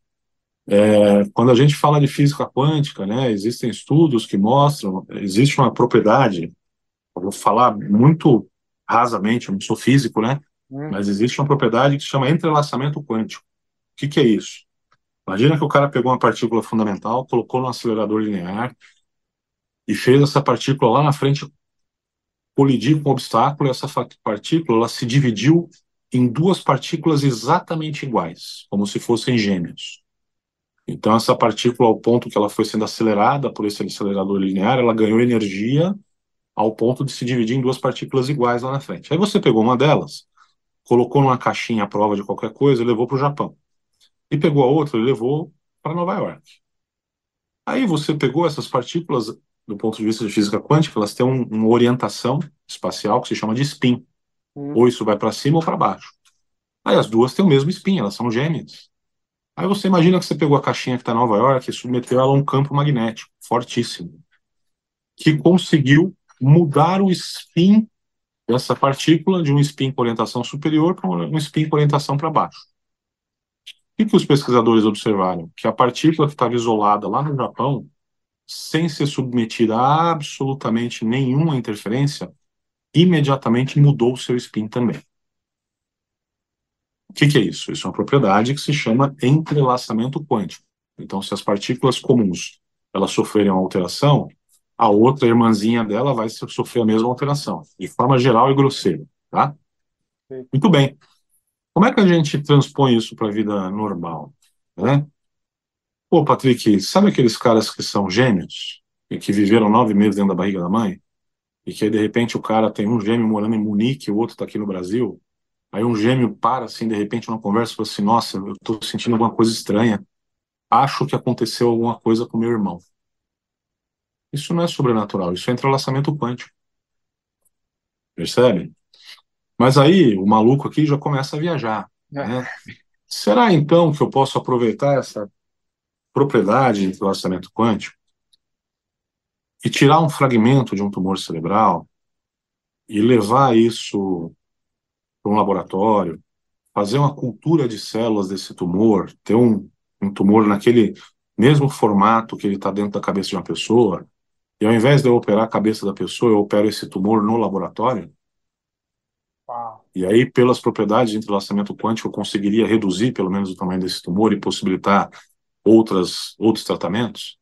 É, quando a gente fala de física quântica, né, existem estudos que mostram, existe uma propriedade, eu vou falar muito rasamente, eu não sou físico, né, Hum. mas existe uma propriedade que se chama entrelaçamento quântico. O que, que é isso? Imagina que o cara pegou uma partícula fundamental, colocou no acelerador linear e fez essa partícula lá na frente colidir com um obstáculo, e essa partícula ela se dividiu em duas partículas exatamente iguais, como se fossem gêmeos. Então, essa partícula, ao ponto que ela foi sendo acelerada por esse acelerador linear, ela ganhou energia ao ponto de se dividir em duas partículas iguais lá na frente. Aí você pegou uma delas, colocou numa caixinha à prova de qualquer coisa e levou para o Japão. E pegou a outra e levou para Nova York. Aí você pegou essas partículas, do ponto de vista de física quântica, elas têm um- uma orientação espacial que se chama de spin. Hum. Ou isso vai para cima ou para baixo. Aí as duas têm o mesmo spin, elas são gêmeas. Aí você imagina que você pegou a caixinha que está em Nova York e submeteu ela a um campo magnético fortíssimo, que conseguiu mudar o spin dessa partícula de um spin com orientação superior para um spin com orientação para baixo. O que, os pesquisadores observaram? Que a partícula que estava isolada lá no Japão, sem ser submetida a absolutamente nenhuma interferência, imediatamente mudou o seu spin também. O que, que é isso? Isso é uma propriedade que se chama entrelaçamento quântico. Então, se as partículas comuns elas sofrerem uma alteração, a outra irmãzinha dela vai sofrer a mesma alteração, de forma geral e grosseira, tá? Sim. Muito bem. Como é que a gente transpõe isso para a vida normal, né? Pô, Patrick, sabe aqueles caras que são gêmeos e que viveram nove meses dentro da barriga da mãe? E que aí, de repente, o cara tem um gêmeo morando em Munique, o outro está aqui no Brasil. Aí um gêmeo para, assim, de repente, numa conversa e fala assim: Nossa, eu estou sentindo alguma coisa estranha. Acho que aconteceu alguma coisa com meu irmão. Isso não é sobrenatural, isso é entrelaçamento quântico. Percebe? Mas aí o maluco aqui já começa a viajar. Né? Será então que eu posso aproveitar essa propriedade do orçamento quântico e tirar um fragmento de um tumor cerebral e levar isso para um laboratório, fazer uma cultura de células desse tumor, ter um, um tumor naquele mesmo formato que ele está dentro da cabeça de uma pessoa, e ao invés de eu operar a cabeça da pessoa, eu opero esse tumor no laboratório, Uau. e aí, pelas propriedades de entrelaçamento quântico, eu conseguiria reduzir pelo menos o tamanho desse tumor e possibilitar outras, outros tratamentos?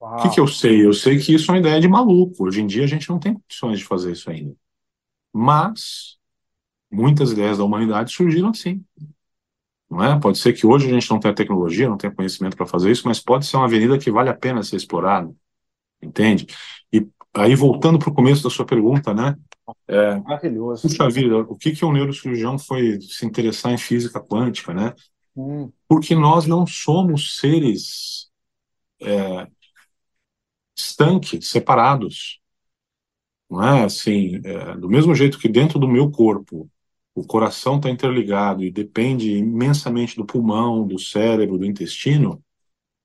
Uau. O que, que eu sei? Eu sei que isso é uma ideia de maluco. Hoje em dia a gente não tem condições de fazer isso ainda. Mas muitas ideias da humanidade surgiram assim. Não é? Pode ser que hoje a gente não tenha tecnologia, não tenha conhecimento para fazer isso, mas pode ser uma avenida que vale a pena ser explorada. Entende? E aí, voltando para o começo da sua pergunta, né? É, Maravilhoso. puxa vida, o que, que o neurocirurgião foi se interessar em física quântica, né? Hum, Porque nós não somos seres é, estanques, separados. Não é assim, é, do mesmo jeito que dentro do meu corpo o coração está interligado e depende imensamente do pulmão, do cérebro, do intestino,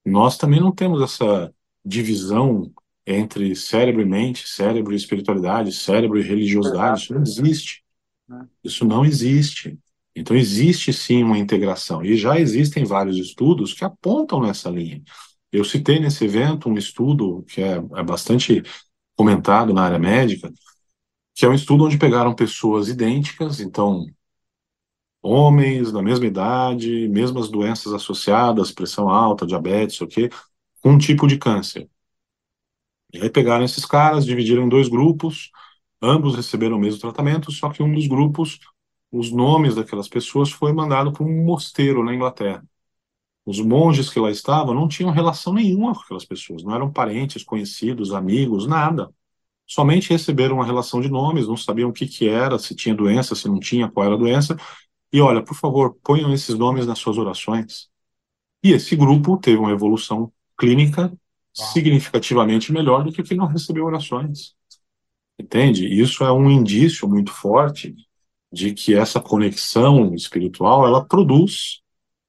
nós também não temos essa divisão entre cérebro e mente, cérebro e espiritualidade, cérebro e religiosidade. Isso não existe. Isso não existe. Então, existe sim uma integração. E já existem vários estudos que apontam nessa linha. Eu citei nesse evento um estudo que é, é bastante comentado na área médica, que é um estudo onde pegaram pessoas idênticas, então homens da mesma idade, mesmas doenças associadas, pressão alta, diabetes, o quê, com um tipo de câncer. E aí pegaram esses caras, dividiram em dois grupos, ambos receberam o mesmo tratamento, só que um dos grupos, os nomes daquelas pessoas foi mandado para um mosteiro na Inglaterra. Os monges que lá estavam não tinham relação nenhuma com aquelas pessoas, não eram parentes, conhecidos, amigos, nada. Somente receberam uma relação de nomes, não sabiam o que que era, se tinha doença, se não tinha, qual era a doença. E olha, por favor, ponham esses nomes nas suas orações. E esse grupo teve uma evolução clínica significativamente melhor do que quem não recebeu orações. Entende? Isso é um indício muito forte de que essa conexão espiritual ela produz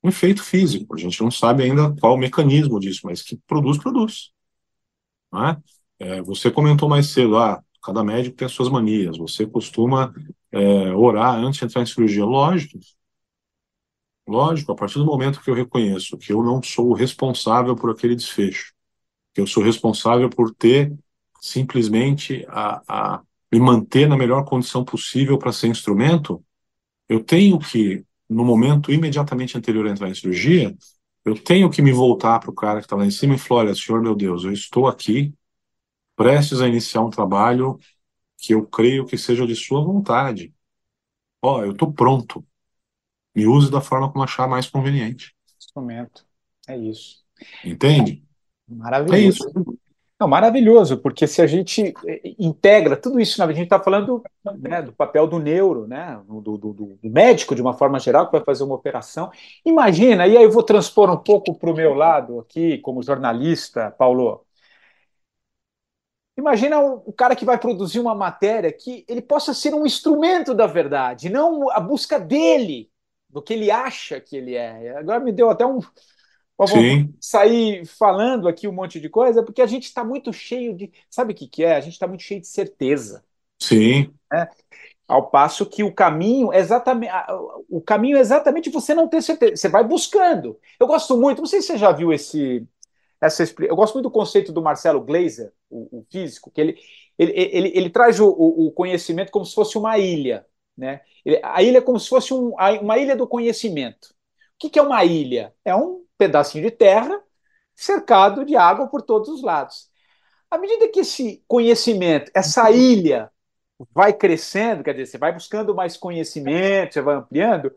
um efeito físico. A gente não sabe ainda qual o mecanismo disso, mas que produz, produz. É? É, você comentou mais cedo, ah, cada médico tem as suas manias. Você costuma é, orar antes de entrar em cirurgia. Lógico. Lógico, a partir do momento que eu reconheço que eu não sou o responsável por aquele desfecho, eu sou responsável por ter simplesmente a, a me manter na melhor condição possível para ser instrumento, eu tenho que, no momento imediatamente anterior a entrar em cirurgia, eu tenho que me voltar para o cara que está lá em cima e falar, olha, senhor meu Deus, eu estou aqui prestes a iniciar um trabalho que eu creio que seja de sua vontade. Ó, eu estou pronto. Me use da forma como achar mais conveniente. instrumento. É isso. Entende? É Maravilhoso. isso. Não, maravilhoso, porque se a gente eh, integra tudo isso, a gente está falando né, do papel do neuro, né, do, do- do- médico de uma forma geral, que vai fazer uma operação. Imagina, e aí eu vou transpor um pouco para o meu lado aqui, como jornalista, Paulo. Imagina o cara que vai produzir uma matéria que ele possa ser um instrumento da verdade, não a busca dele, do que ele acha que ele é. Agora me deu até um, Sim, de sair falando aqui um monte de coisa, porque a gente está muito cheio de. Sabe o que que é? A gente está muito cheio de certeza. sim, Ao passo que o caminho é exatamente o caminho é exatamente você não ter certeza. Você vai buscando. Eu gosto muito, não sei se você já viu esse essa eu gosto muito do conceito do Marcelo Gleiser, o, o físico, que ele ele, ele, ele traz o, o- conhecimento como se fosse uma ilha, né? Ele- a ilha é como se fosse um- uma ilha do conhecimento. O que que é uma ilha? É um pedacinho de terra cercado de água por todos os lados. À medida que esse conhecimento, essa ilha vai crescendo, quer dizer, você vai buscando mais conhecimento, você vai ampliando,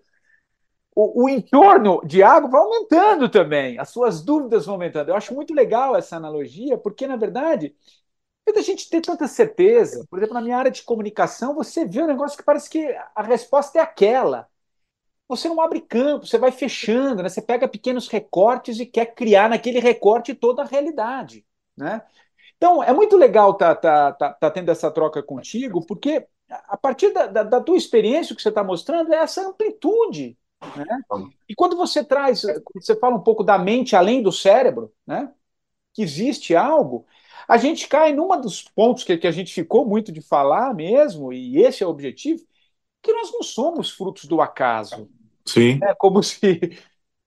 o, o entorno de água vai aumentando também, as suas dúvidas vão aumentando. Eu acho muito legal essa analogia, porque, na verdade, a gente ter tanta certeza, por exemplo, na minha área de comunicação, você vê um negócio que parece que a resposta é aquela. Você não abre campo, você vai fechando, né? Você pega pequenos recortes e quer criar naquele recorte toda a realidade, né? Então, é muito legal estar tá, tá, tá, tá tendo essa troca contigo, porque a partir da, da, da tua experiência, que você está mostrando é essa amplitude. Né? E quando você traz, você fala um pouco da mente além do cérebro, né? que existe algo, a gente cai num dos pontos que, que a gente ficou muito de falar mesmo, e esse é o objetivo, que nós não somos frutos do acaso. Sim. É como se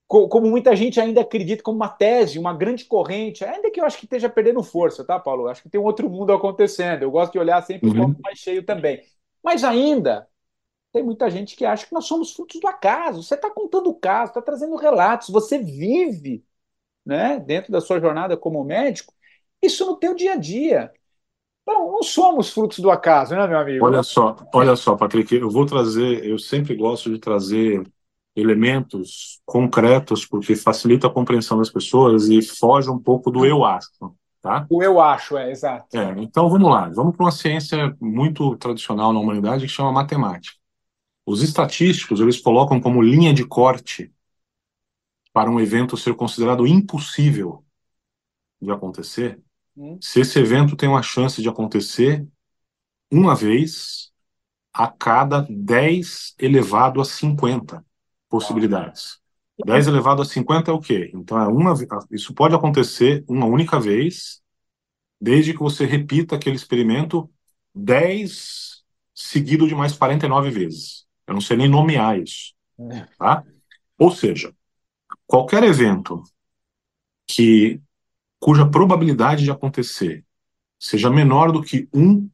como muita gente ainda acredita como uma tese, uma grande corrente, ainda que eu acho que esteja perdendo força, tá, Paulo? Acho que tem um outro mundo acontecendo. Eu gosto de olhar sempre uhum. o copo mais cheio também. Mas ainda tem muita gente que acha que nós somos frutos do acaso. Você está contando o caso, está trazendo relatos, você vive, né, dentro da sua jornada como médico, isso no teu dia a dia. Então, não somos frutos do acaso, né, meu amigo? Olha só, olha só, Patrick, eu vou trazer, eu sempre gosto de trazer elementos concretos, porque facilita a compreensão das pessoas e foge um pouco do eu acho. Tá? O eu acho, é, exato. É, então vamos lá, vamos para uma ciência muito tradicional na humanidade que chama matemática. Os estatísticos, eles colocam como linha de corte para um evento ser considerado impossível de acontecer, hum. se esse evento tem uma chance de acontecer uma vez a cada 10 elevado a 50 possibilidades. 10 elevado a 50 é o quê? Então, é uma, isso pode acontecer uma única vez, desde que você repita aquele experimento 10 seguido de mais 49 vezes. Eu não sei nem nomear isso. É. Tá? Ou seja, qualquer evento que cuja probabilidade de acontecer seja menor do que 1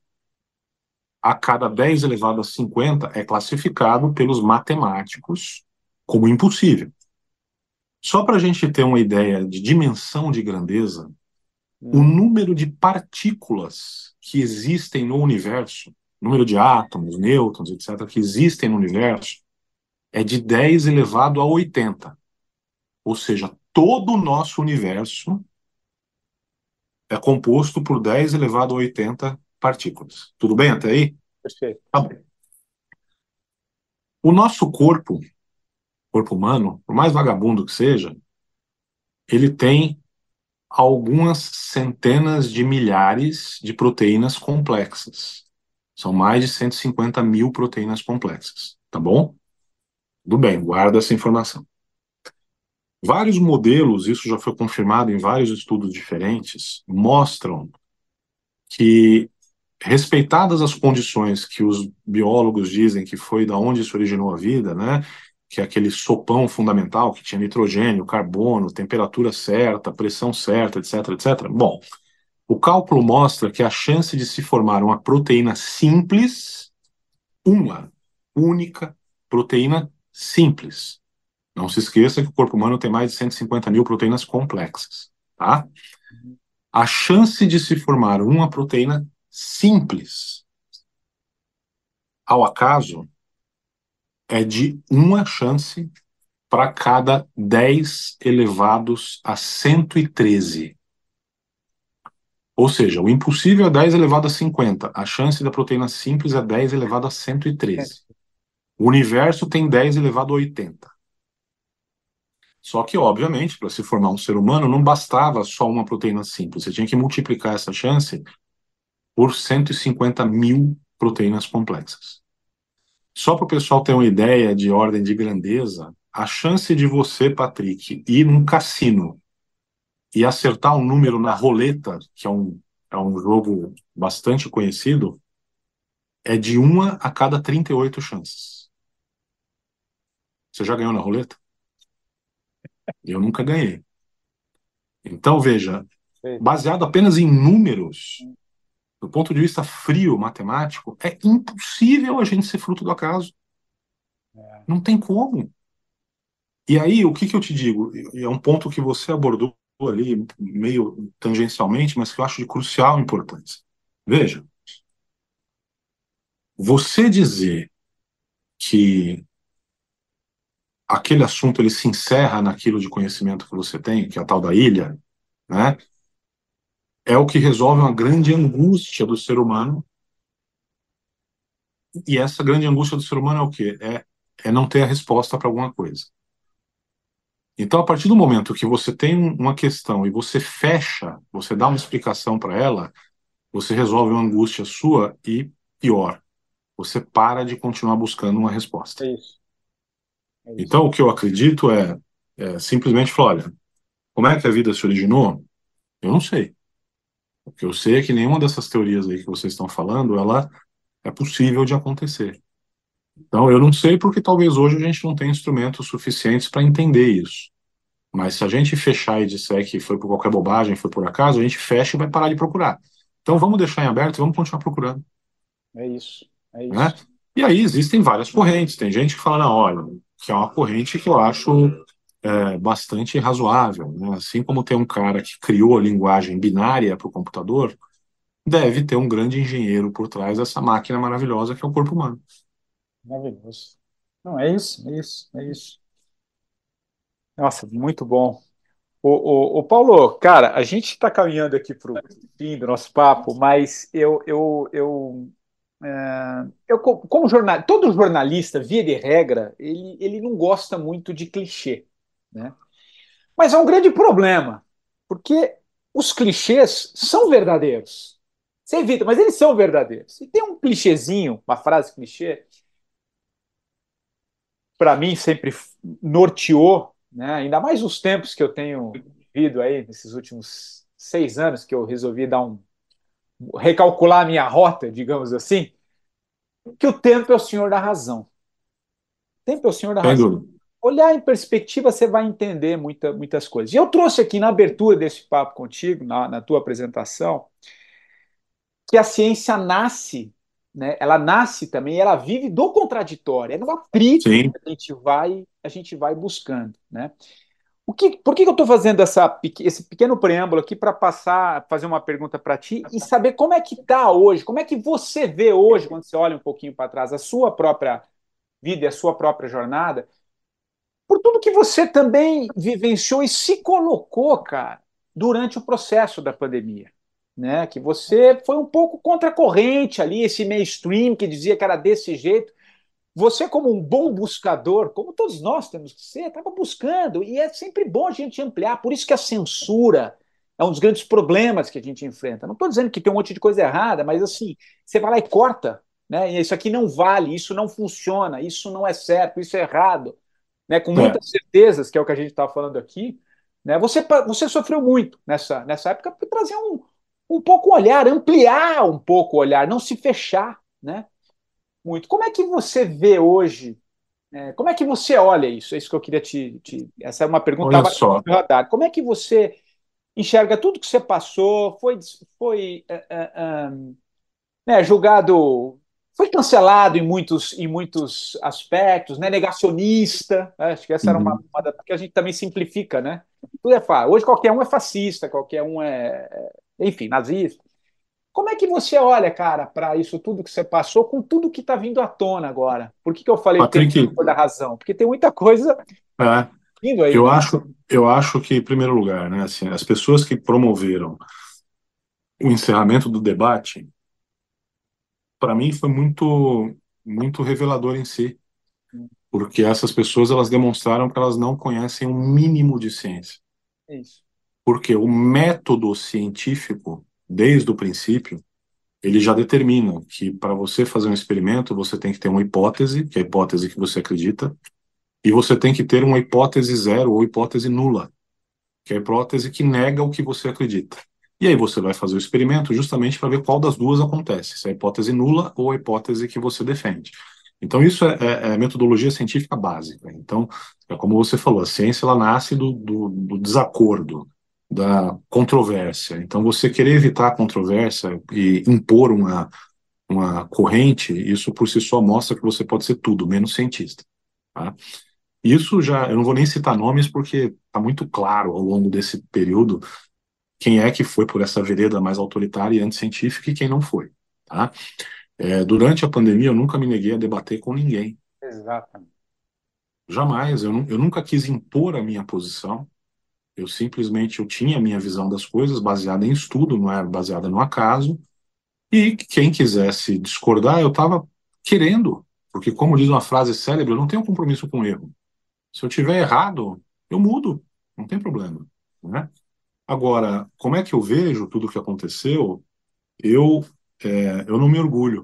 a cada 10 elevado a 50 é classificado pelos matemáticos como impossível. Só para a gente ter uma ideia de dimensão de grandeza, hum. o número de partículas que existem no universo, número de átomos, nêutrons, etc., que existem no universo, é de 10 elevado a 80. Ou seja, todo o nosso universo é composto por 10 elevado a 80 partículas. Tudo bem até aí? Perfeito. Tá bem. O nosso corpo corpo humano, por mais vagabundo que seja, ele tem algumas centenas de milhares de proteínas complexas. São mais de 150 mil proteínas complexas, tá bom? Tudo bem, guarda essa informação. Vários modelos, isso já foi confirmado em vários estudos diferentes, mostram que, respeitadas as condições que os biólogos dizem que foi da onde se originou a vida, né? Que é aquele sopão fundamental que tinha nitrogênio, carbono, temperatura certa, pressão certa, etc, etc. Bom, o cálculo mostra que a chance de se formar uma proteína simples, uma única proteína simples. Não se esqueça que o corpo humano tem mais de 150 mil proteínas complexas, tá? A chance de se formar uma proteína simples, ao acaso, é de uma chance para cada 10 elevados a 113. Ou seja, o impossível é 10 elevado a 50. A chance da proteína simples é 10 elevado a 113. O universo tem 10 elevado a 80. Só que, obviamente, para se formar um ser humano, não bastava só uma proteína simples. Você tinha que multiplicar essa chance por 150 mil proteínas complexas. Só para o pessoal ter uma ideia de ordem de grandeza, a chance de você, Patrick, ir num cassino e acertar um número na roleta, que é um, é um jogo bastante conhecido, é de uma a cada 38 chances. Você já ganhou na roleta? Eu nunca ganhei. Então, veja, baseado apenas em números, do ponto de vista frio, matemático, é impossível a gente ser fruto do acaso. É. Não tem como. E aí, o que, que eu te digo? É um ponto que você abordou ali, meio tangencialmente, mas que eu acho de crucial importância. Veja, você dizer que aquele assunto ele se encerra naquilo de conhecimento que você tem, que é a tal da ilha, né? É o que resolve uma grande angústia do ser humano. E essa grande angústia do ser humano é o quê? É, é não ter a resposta para alguma coisa. Então, a partir do momento que você tem uma questão e você fecha, você dá uma explicação para ela, você resolve uma angústia sua e, pior, você para de continuar buscando uma resposta. É isso. É isso. Então, o que eu acredito é, é simplesmente falar, olha, como é que a vida se originou? Eu não sei. O que eu sei é que nenhuma dessas teorias aí que vocês estão falando, ela é possível de acontecer. Então, eu não sei porque talvez hoje a gente não tenha instrumentos suficientes para entender isso. Mas se a gente fechar e disser que foi por qualquer bobagem, foi por acaso, a gente fecha e vai parar de procurar. Então, vamos deixar em aberto e vamos continuar procurando. É isso. É isso. Né? E aí existem várias correntes. Tem gente que fala, não, olha, que é uma corrente que eu acho é, bastante razoável. Né? Assim como tem um cara que criou a linguagem binária para o computador, deve ter um grande engenheiro por trás dessa máquina maravilhosa que é o corpo humano. Maravilhoso. Não, é isso, é isso, é isso. Nossa, muito bom. O, o, Paulo, cara, a gente está caminhando aqui para o fim do nosso papo, mas eu, eu, eu, é, eu como jornal, todo jornalista, via de regra, ele, ele não gosta muito de clichê, né? Mas é um grande problema, porque os clichês são verdadeiros. Você evita, mas eles são verdadeiros. E tem um clichêzinho, uma frase clichê, para mim sempre norteou, né? ainda mais os tempos que eu tenho vivido aí, nesses últimos seis anos que eu resolvi dar um recalcular a minha rota, digamos assim, que o tempo é o senhor da razão. O tempo é o senhor da razão. Olhar em perspectiva, você vai entender muita, muitas coisas. E eu trouxe aqui na abertura desse papo contigo, na, na tua apresentação, que a ciência nasce né? Ela nasce também, ela vive do contraditório, é no atrito Sim. que a gente vai, a gente vai buscando, né? O que, por que, que eu estou fazendo essa, esse pequeno preâmbulo aqui para passar, fazer uma pergunta para ti e saber como é que está hoje, como é que você vê hoje, quando você olha um pouquinho para trás, a sua própria vida e a sua própria jornada, por tudo que você também vivenciou e se colocou, cara, durante o processo da pandemia né? Que você foi um pouco contracorrente ali, esse mainstream que dizia que era desse jeito. Você, como um bom buscador, como todos nós temos que ser, estava buscando, e é sempre bom a gente ampliar. Por isso que a censura é um dos grandes problemas que a gente enfrenta. Não estou dizendo que tem um monte de coisa errada, mas assim, você vai lá e corta, né? Isso aqui não vale, isso não funciona, isso não é certo, isso é errado. Né? Com é. muitas é. certezas, que é o que a gente está falando aqui, né? Você, você sofreu muito nessa, nessa época por trazer um, um pouco o olhar, ampliar um pouco o olhar, não se fechar, né? Muito. Como é que você vê hoje? É, como é que você olha isso? É isso que eu queria te. te essa é uma pergunta só. radar. Como é que você enxerga tudo que você passou? Foi, foi uh, uh, né, julgado, foi cancelado em muitos, em muitos aspectos, né? Negacionista. Né? Acho que essa era uma, uhum. uma porque a gente também simplifica, né? Tudo é fácil. Hoje qualquer um é fascista, qualquer um é enfim, nazista. Como é que você olha, cara, para isso tudo que você passou, com tudo que está vindo à tona agora? Por que, que eu falei Patrick, o da razão? Porque tem muita coisa é, vindo aí. Eu, né? acho, eu acho que, em primeiro lugar, né, assim, as pessoas que promoveram o encerramento do debate, para mim foi muito, muito revelador em si. Porque essas pessoas elas demonstraram que elas não conhecem o um mínimo de ciência. Isso. Porque o método científico, desde o princípio, ele já determina que para você fazer um experimento, você tem que ter uma hipótese, que é a hipótese que você acredita, e você tem que ter uma hipótese zero ou hipótese nula, que é a hipótese que nega o que você acredita. E aí você vai fazer o experimento justamente para ver qual das duas acontece, se é a hipótese nula ou a hipótese que você defende. Então isso é, é, é metodologia científica básica. Então, é como você falou, a ciência ela nasce do, do, do desacordo, da controvérsia. Então, você querer evitar a controvérsia e impor uma, uma corrente, isso por si só mostra que você pode ser tudo, menos cientista. Tá? Isso já, eu não vou nem citar nomes porque está muito claro ao longo desse período quem é que foi por essa vereda mais autoritária e anticientífica e quem não foi. Tá? É, durante a pandemia, eu nunca me neguei a debater com ninguém. Exatamente. Jamais, eu, eu nunca quis impor a minha posição, eu simplesmente eu tinha a minha visão das coisas baseada em estudo, não era baseada no acaso. E quem quisesse discordar, eu estava querendo, porque como diz uma frase célebre, eu não tenho compromisso com erro. Se eu tiver errado, eu mudo, não tem problema, né? Agora, como é que eu vejo tudo o que aconteceu? Eu é, eu não me orgulho.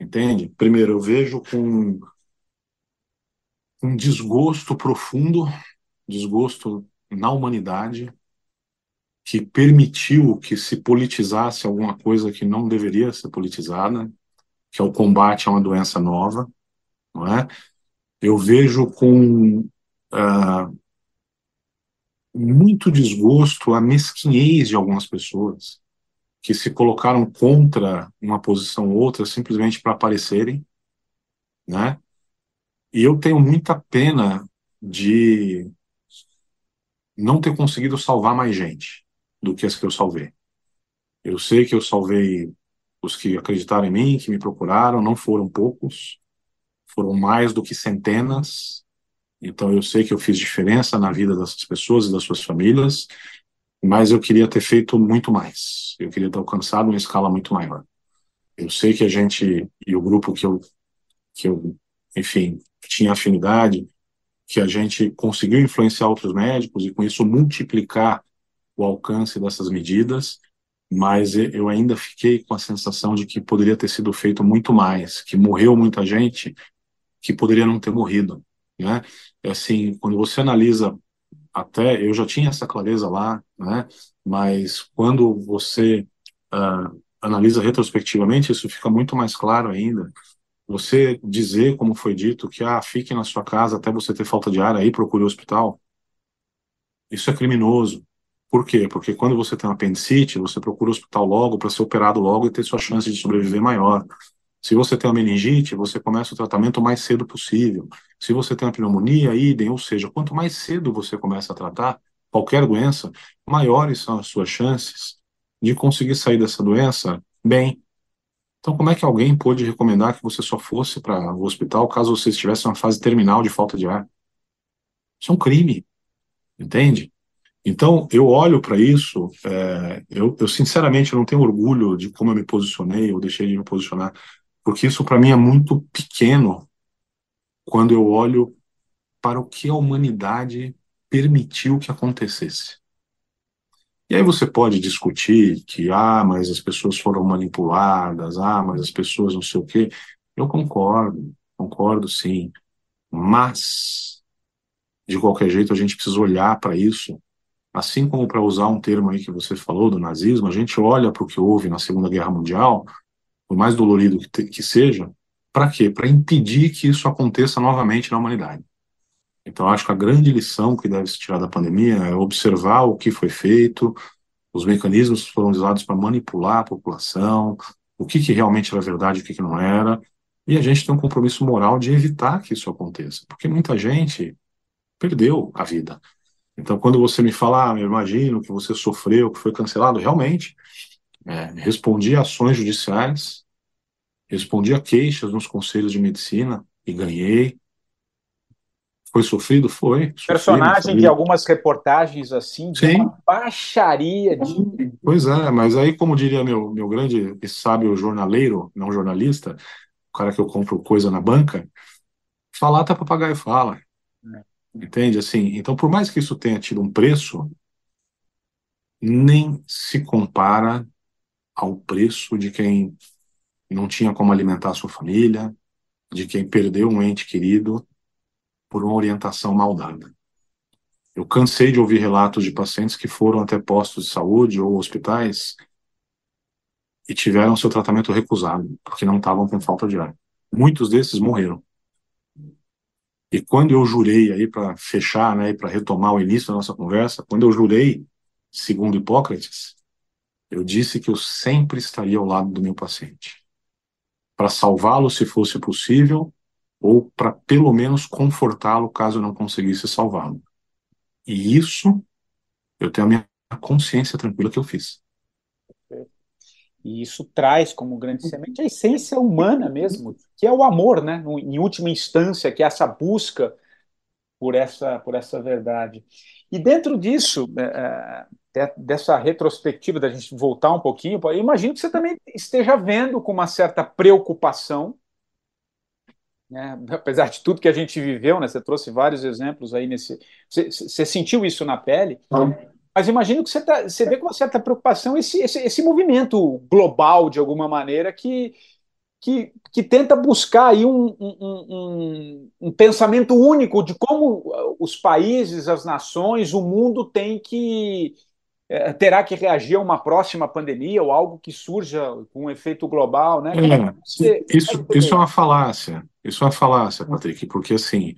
entende? Primeiro, eu vejo com um desgosto profundo, desgosto na humanidade, que permitiu que se politizasse alguma coisa que não deveria ser politizada, que é o combate a uma doença nova, não é? Eu vejo com uh, muito desgosto a mesquinhez de algumas pessoas que se colocaram contra uma posição ou outra simplesmente para aparecerem, né? E eu tenho muita pena de não ter conseguido salvar mais gente do que as que eu salvei. Eu sei que eu salvei os que acreditaram em mim, que me procuraram, não foram poucos, foram mais do que centenas. Então eu sei que eu fiz diferença na vida dessas pessoas e das suas famílias, mas eu queria ter feito muito mais. Eu queria ter alcançado uma escala muito maior. Eu sei que a gente e o grupo que eu que eu, enfim, tinha afinidade, que a gente conseguiu influenciar outros médicos e com isso multiplicar o alcance dessas medidas, mas eu ainda fiquei com a sensação de que poderia ter sido feito muito mais, que morreu muita gente que poderia não ter morrido, né? É assim, quando você analisa até eu já tinha essa clareza lá, né? Mas quando você uh, analisa retrospectivamente, isso fica muito mais claro ainda. Você dizer, como foi dito, que ah, fique na sua casa até você ter falta de ar, aí procure o hospital, isso é criminoso. Por quê? Porque quando você tem uma apendicite, você procura o hospital logo para ser operado logo e ter sua chance de sobreviver maior. Se você tem uma meningite, você começa o tratamento o mais cedo possível. Se você tem uma pneumonia, idem, ou seja, quanto mais cedo você começa a tratar qualquer doença, maiores são as suas chances de conseguir sair dessa doença bem. Então, como é que alguém pôde recomendar que você só fosse para o hospital caso você estivesse em uma fase terminal de falta de ar? Isso é um crime, entende? Então, eu olho para isso, é, eu, eu, sinceramente não tenho orgulho de como eu me posicionei ou deixei de me posicionar, porque isso para mim é muito pequeno quando eu olho para o que a humanidade permitiu que acontecesse. E aí você pode discutir que, ah, mas as pessoas foram manipuladas, ah, mas as pessoas não sei o quê. Eu concordo, concordo sim. Mas, de qualquer jeito, a gente precisa olhar para isso assim como para usar um termo aí que você falou do nazismo, a gente olha para o que houve na Segunda Guerra Mundial, por mais dolorido que, te, que seja, para quê? Para impedir que isso aconteça novamente na humanidade. Então, acho que a grande lição que deve se tirar da pandemia é observar o que foi feito, os mecanismos que foram usados para manipular a população, o que, que realmente era verdade e o que, que não era, e a gente tem um compromisso moral de evitar que isso aconteça, porque muita gente perdeu a vida. Então, quando você me fala, ah, eu imagino que você sofreu, que foi cancelado, realmente, é, respondi a ações judiciais, respondi a queixas nos conselhos de medicina e ganhei. Foi sofrido? Foi. Personagem de algumas reportagens assim, de Sim. uma baixaria de. Pois é, mas aí, como diria meu, meu grande e sábio jornaleiro, não jornalista, o cara que eu compro coisa na banca, falar tá papagaio fala. É. Entende? Assim, então, por mais que isso tenha tido um preço, nem se compara ao preço de quem não tinha como alimentar a sua família, de quem perdeu um ente querido por uma orientação mal dada. Eu cansei de ouvir relatos de pacientes que foram até postos de saúde ou hospitais e tiveram seu tratamento recusado, porque não estavam com falta de ar. Muitos desses morreram. E quando eu jurei aí para fechar, né, para retomar o início da nossa conversa, quando eu jurei, segundo Hipócrates, eu disse que eu sempre estaria ao lado do meu paciente, para salvá-lo se fosse possível, ou para pelo menos confortá-lo caso não conseguisse salvá-lo. E isso eu tenho a minha consciência tranquila que eu fiz. E isso traz como grande semente a essência humana mesmo, que é o amor, né? Em última instância, que é essa busca por essa, por essa verdade. E dentro disso, é, é dessa retrospectiva, da gente voltar um pouquinho, eu imagino que você também esteja vendo com uma certa preocupação, né? apesar de tudo que a gente viveu, né? você trouxe vários exemplos aí nesse. Você, você sentiu isso na pele? Mas imagino que você, tá, você vê com uma certa preocupação esse, esse, esse movimento global, de alguma maneira, que, que, que tenta buscar aí um, um, um, um, pensamento único de como os países, as nações, o mundo tem que é, terá que reagir a uma próxima pandemia ou algo que surja com um efeito global, né? É, você, isso, isso é uma falácia. Isso é uma falácia, Patrick, porque assim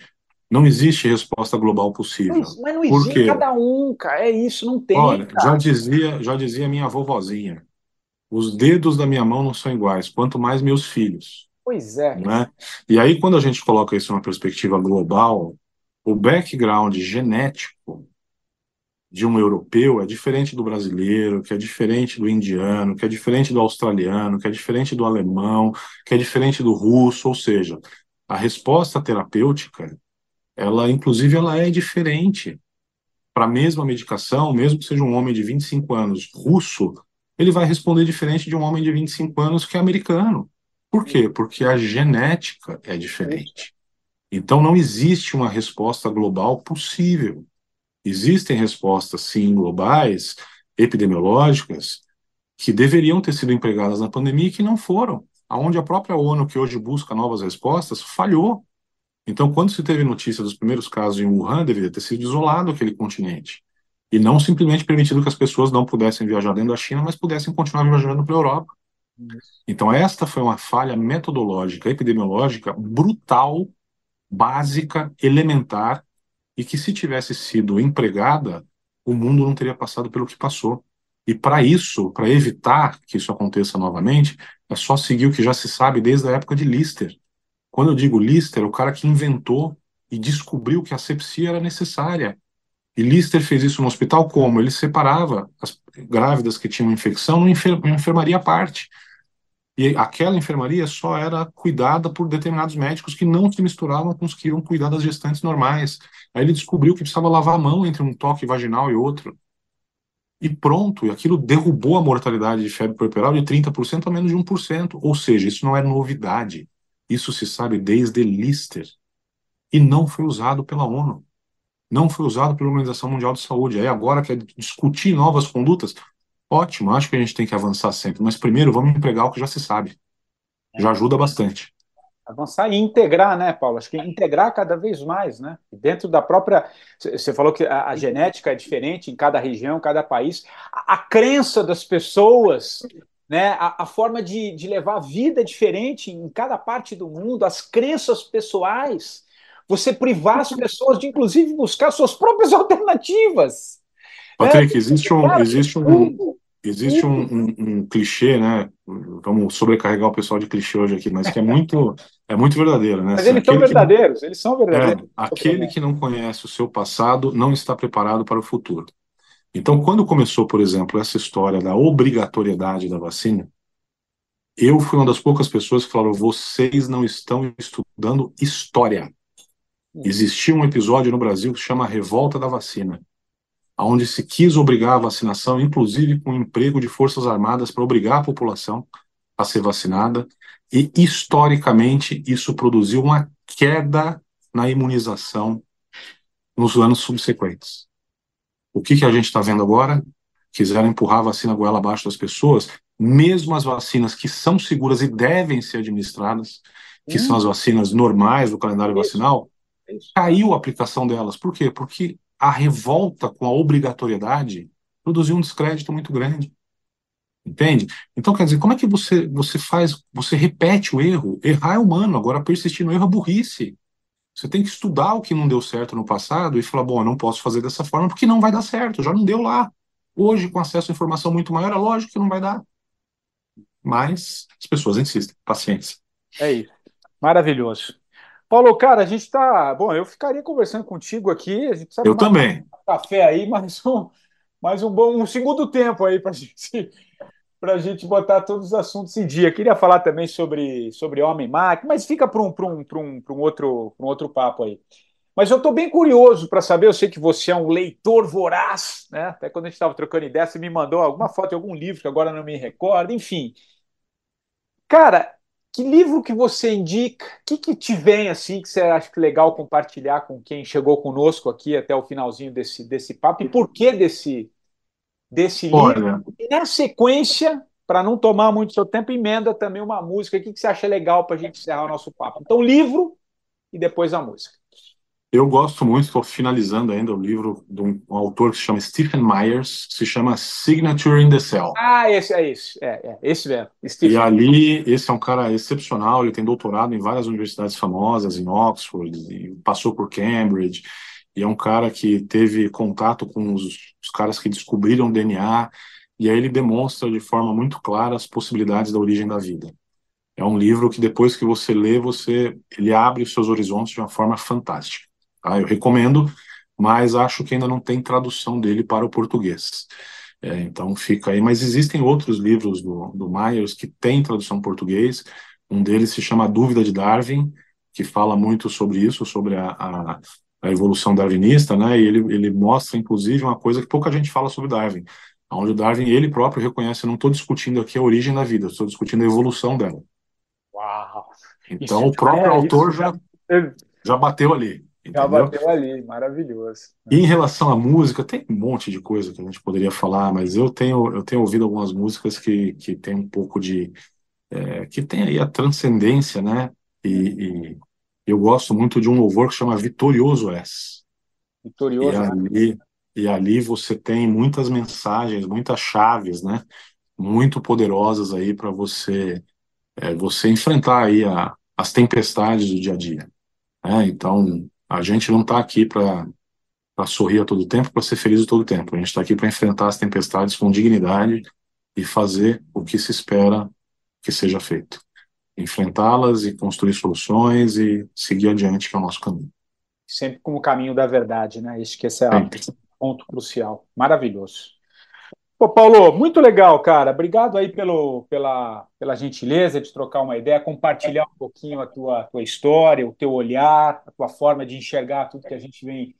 não existe resposta global possível. Mas, mas não existe cada um, cara. É isso, não tem. Olha, cara. já dizia, já dizia minha vovozinha. Os dedos da minha mão não são iguais, quanto mais meus filhos. Pois é. Né? E aí, quando a gente coloca isso numa perspectiva global, o background genético de um europeu é diferente do brasileiro, que é diferente do indiano, que é diferente do australiano, que é diferente do alemão, que é diferente do russo, ou seja, a resposta terapêutica ela inclusive ela é diferente. Para a mesma medicação, mesmo que seja um homem de 25 anos russo, ele vai responder diferente de um homem de 25 anos que é americano. Por quê? Porque a genética é diferente. Então não existe uma resposta global possível. Existem respostas sim globais, epidemiológicas, que deveriam ter sido empregadas na pandemia e que não foram. Aonde a própria ONU, que hoje busca novas respostas, falhou. Então, quando se teve notícia dos primeiros casos em Wuhan, deveria ter sido isolado aquele continente. E não simplesmente permitido que as pessoas não pudessem viajar dentro da China, mas pudessem continuar viajando para a Europa. Então, esta foi uma falha metodológica, epidemiológica, brutal, básica, elementar, e que, se tivesse sido empregada, o mundo não teria passado pelo que passou. E para isso, para evitar que isso aconteça novamente, é só seguir o que já se sabe desde a época de Lister. Quando eu digo Lister, o cara que inventou e descobriu que a sepsia era necessária. E Lister fez isso no hospital como? Ele separava as grávidas que tinham infecção numa enfermaria à parte. E aquela enfermaria só era cuidada por determinados médicos que não se misturavam com os que iam cuidar das gestantes normais. Aí ele descobriu que precisava lavar a mão entre um toque vaginal e outro. E pronto, e aquilo derrubou a mortalidade de febre puerperal de 30% a menos de 1%. Ou seja, isso não é novidade. Isso se sabe desde Lister. E não foi usado pela ONU. Não foi usado pela Organização Mundial de Saúde. Aí agora quer discutir novas condutas? Ótimo, acho que a gente tem que avançar sempre. Mas primeiro vamos empregar o que já se sabe. Já ajuda bastante. Avançar e integrar, né, Paulo? Acho que integrar cada vez mais, né? Dentro da própria. Você falou que a, a genética é diferente em cada região, cada país. A, a crença das pessoas né? A, a forma de, de levar a vida é diferente em cada parte do mundo, as crenças pessoais, você privar as pessoas de, inclusive, buscar suas próprias alternativas. Patrick, né? existe um, existe um, existe um, um, um, clichê, né? Vamos sobrecarregar o pessoal de clichê hoje aqui, mas que é muito, é muito verdadeiro, né? Mas eles são verdadeiros, que, eles são verdadeiros. É, aquele que não conhece o seu passado não está preparado para o futuro. Então, quando começou, por exemplo, essa história da obrigatoriedade da vacina, eu fui uma das poucas pessoas que falaram: vocês não estão estudando história. Existia um episódio no Brasil que se chama Revolta da Vacina, onde se quis obrigar a vacinação, inclusive com o emprego de forças armadas para obrigar a população a ser vacinada, e historicamente isso produziu uma queda na imunização nos anos subsequentes. O que, que a gente está vendo agora? Quiseram empurrar a vacina goela abaixo das pessoas, mesmo as vacinas que são seguras e devem ser administradas, que hum. são as vacinas normais do calendário Isso. vacinal, Isso. caiu a aplicação delas. Por quê? Porque a revolta com a obrigatoriedade produziu um descrédito muito grande. Entende? Então, quer dizer, como é que você, você faz, você repete o erro? Errar é humano, agora persistir no erro é burrice. Você tem que estudar o que não deu certo no passado e falar, bom, não posso fazer dessa forma porque não vai dar certo, já não deu lá. Hoje, com acesso à informação muito maior, é lógico que não vai dar. Mas as pessoas insistem, paciência. É isso. Maravilhoso. Paulo, cara, a gente está. Bom, eu ficaria conversando contigo aqui. A gente eu também. Um café aí, mais um, mais um bom um segundo tempo aí para gente para a gente botar todos os assuntos em dia. Queria falar também sobre, sobre homem-máquina, mas fica para um, um, um, um, outro, um outro papo aí. Mas eu estou bem curioso para saber, eu sei que você é um leitor voraz, né? Até quando a gente estava trocando ideia, você me mandou alguma foto de algum livro que agora não me recordo, enfim. Cara, que livro que você indica? O que, que te vem assim que você acha legal compartilhar com quem chegou conosco aqui até o finalzinho desse, desse papo? E por que desse, desse livro. Olha, e na sequência, para não tomar muito seu tempo, emenda também uma música. O que você acha legal para a gente encerrar o nosso papo? Então, livro e depois a música. Eu gosto muito, estou finalizando ainda o livro de um, um, autor que se chama Stephen Myers, se chama Signature in the Cell. Ah, esse é esse, é, é esse mesmo. Stephen. E ali, esse é um cara excepcional, ele tem doutorado em várias universidades famosas, em Oxford, passou por Cambridge, e é um cara que teve contato com os, os caras que descobriram o DNA, e aí ele demonstra de forma muito clara as possibilidades da origem da vida. É um livro que depois que você lê, você ele abre os seus horizontes de uma forma fantástica. Tá? Eu recomendo, mas acho que ainda não tem tradução dele para o português. É, então fica aí. Mas existem outros livros do, do Myers que têm tradução português. Um deles se chama Dúvida de Darwin, que fala muito sobre isso, sobre a, a, a evolução darwinista, né? E ele, ele mostra, inclusive, uma coisa que pouca gente fala sobre Darwin, onde o Darwin ele próprio reconhece, não estou discutindo aqui a origem da vida, estou discutindo a evolução dela. Uau! Então isso, o próprio é, autor já, já bateu ali. Entendeu? Já bateu ali, maravilhoso. E em relação à música, tem um monte de coisa que a gente poderia falar, mas eu tenho, eu tenho ouvido algumas músicas que, que tem um pouco de. É, que tem aí a transcendência, né? E, e, eu gosto muito de um louvor que chama Vitorioso És. Vitorioso. E ali, e ali você tem muitas mensagens, muitas chaves, né? Muito poderosas aí para você é, você enfrentar aí a, as tempestades do dia a dia. Né? Então, a gente não está aqui para sorrir a todo tempo, para ser feliz a todo tempo. A gente está aqui para enfrentar as tempestades com dignidade e fazer o que se espera que seja feito. Enfrentá-las e construir soluções e seguir adiante, que é o nosso caminho. Sempre como o caminho da verdade, né? Isso que esse é o ponto crucial. Maravilhoso. Pô, Paulo, muito legal, cara. Obrigado aí pelo, pela, pela gentileza de trocar uma ideia, compartilhar um pouquinho a tua, tua história, o teu olhar, a tua forma de enxergar tudo que a gente vem,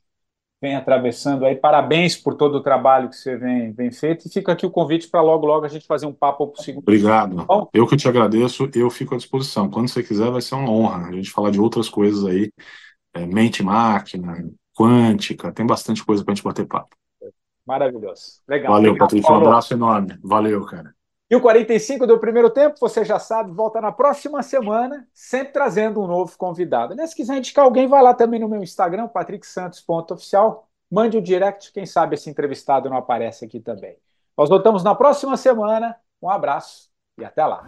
vem atravessando aí. Parabéns por todo o trabalho que você vem, vem feito. E fica aqui o convite para logo, logo a gente fazer um papo pro segundo. Obrigado. Bom? Eu que te agradeço, eu fico à disposição. Quando você quiser, vai ser uma honra a gente falar de outras coisas aí, é, mente-máquina, quântica, tem bastante coisa para a gente bater papo. Maravilhoso. Legal. Valeu, Patrícia. Um abraço enorme. Valeu, cara. E o 45 do primeiro tempo, você já sabe, volta na próxima semana, sempre trazendo um novo convidado. Né? Se quiser indicar alguém, vai lá também no meu Instagram, patricksantos.oficial. Mande o um direct, quem sabe esse entrevistado não aparece aqui também. Nós voltamos na próxima semana. Um abraço e até lá.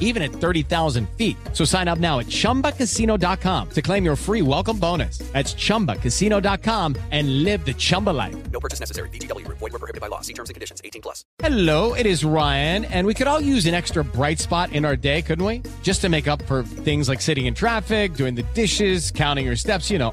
even at 30,000 feet. So sign up now at chumbacasino.com to claim your free welcome bonus. That's chumbacasino.com and live the Chumba life. No purchase necessary. DTW, void, we prohibited by law. See terms and conditions 18 plus. Hello, it is Ryan, and we could all use an extra bright spot in our day, couldn't we? Just to make up for things like sitting in traffic, doing the dishes, counting your steps, you know,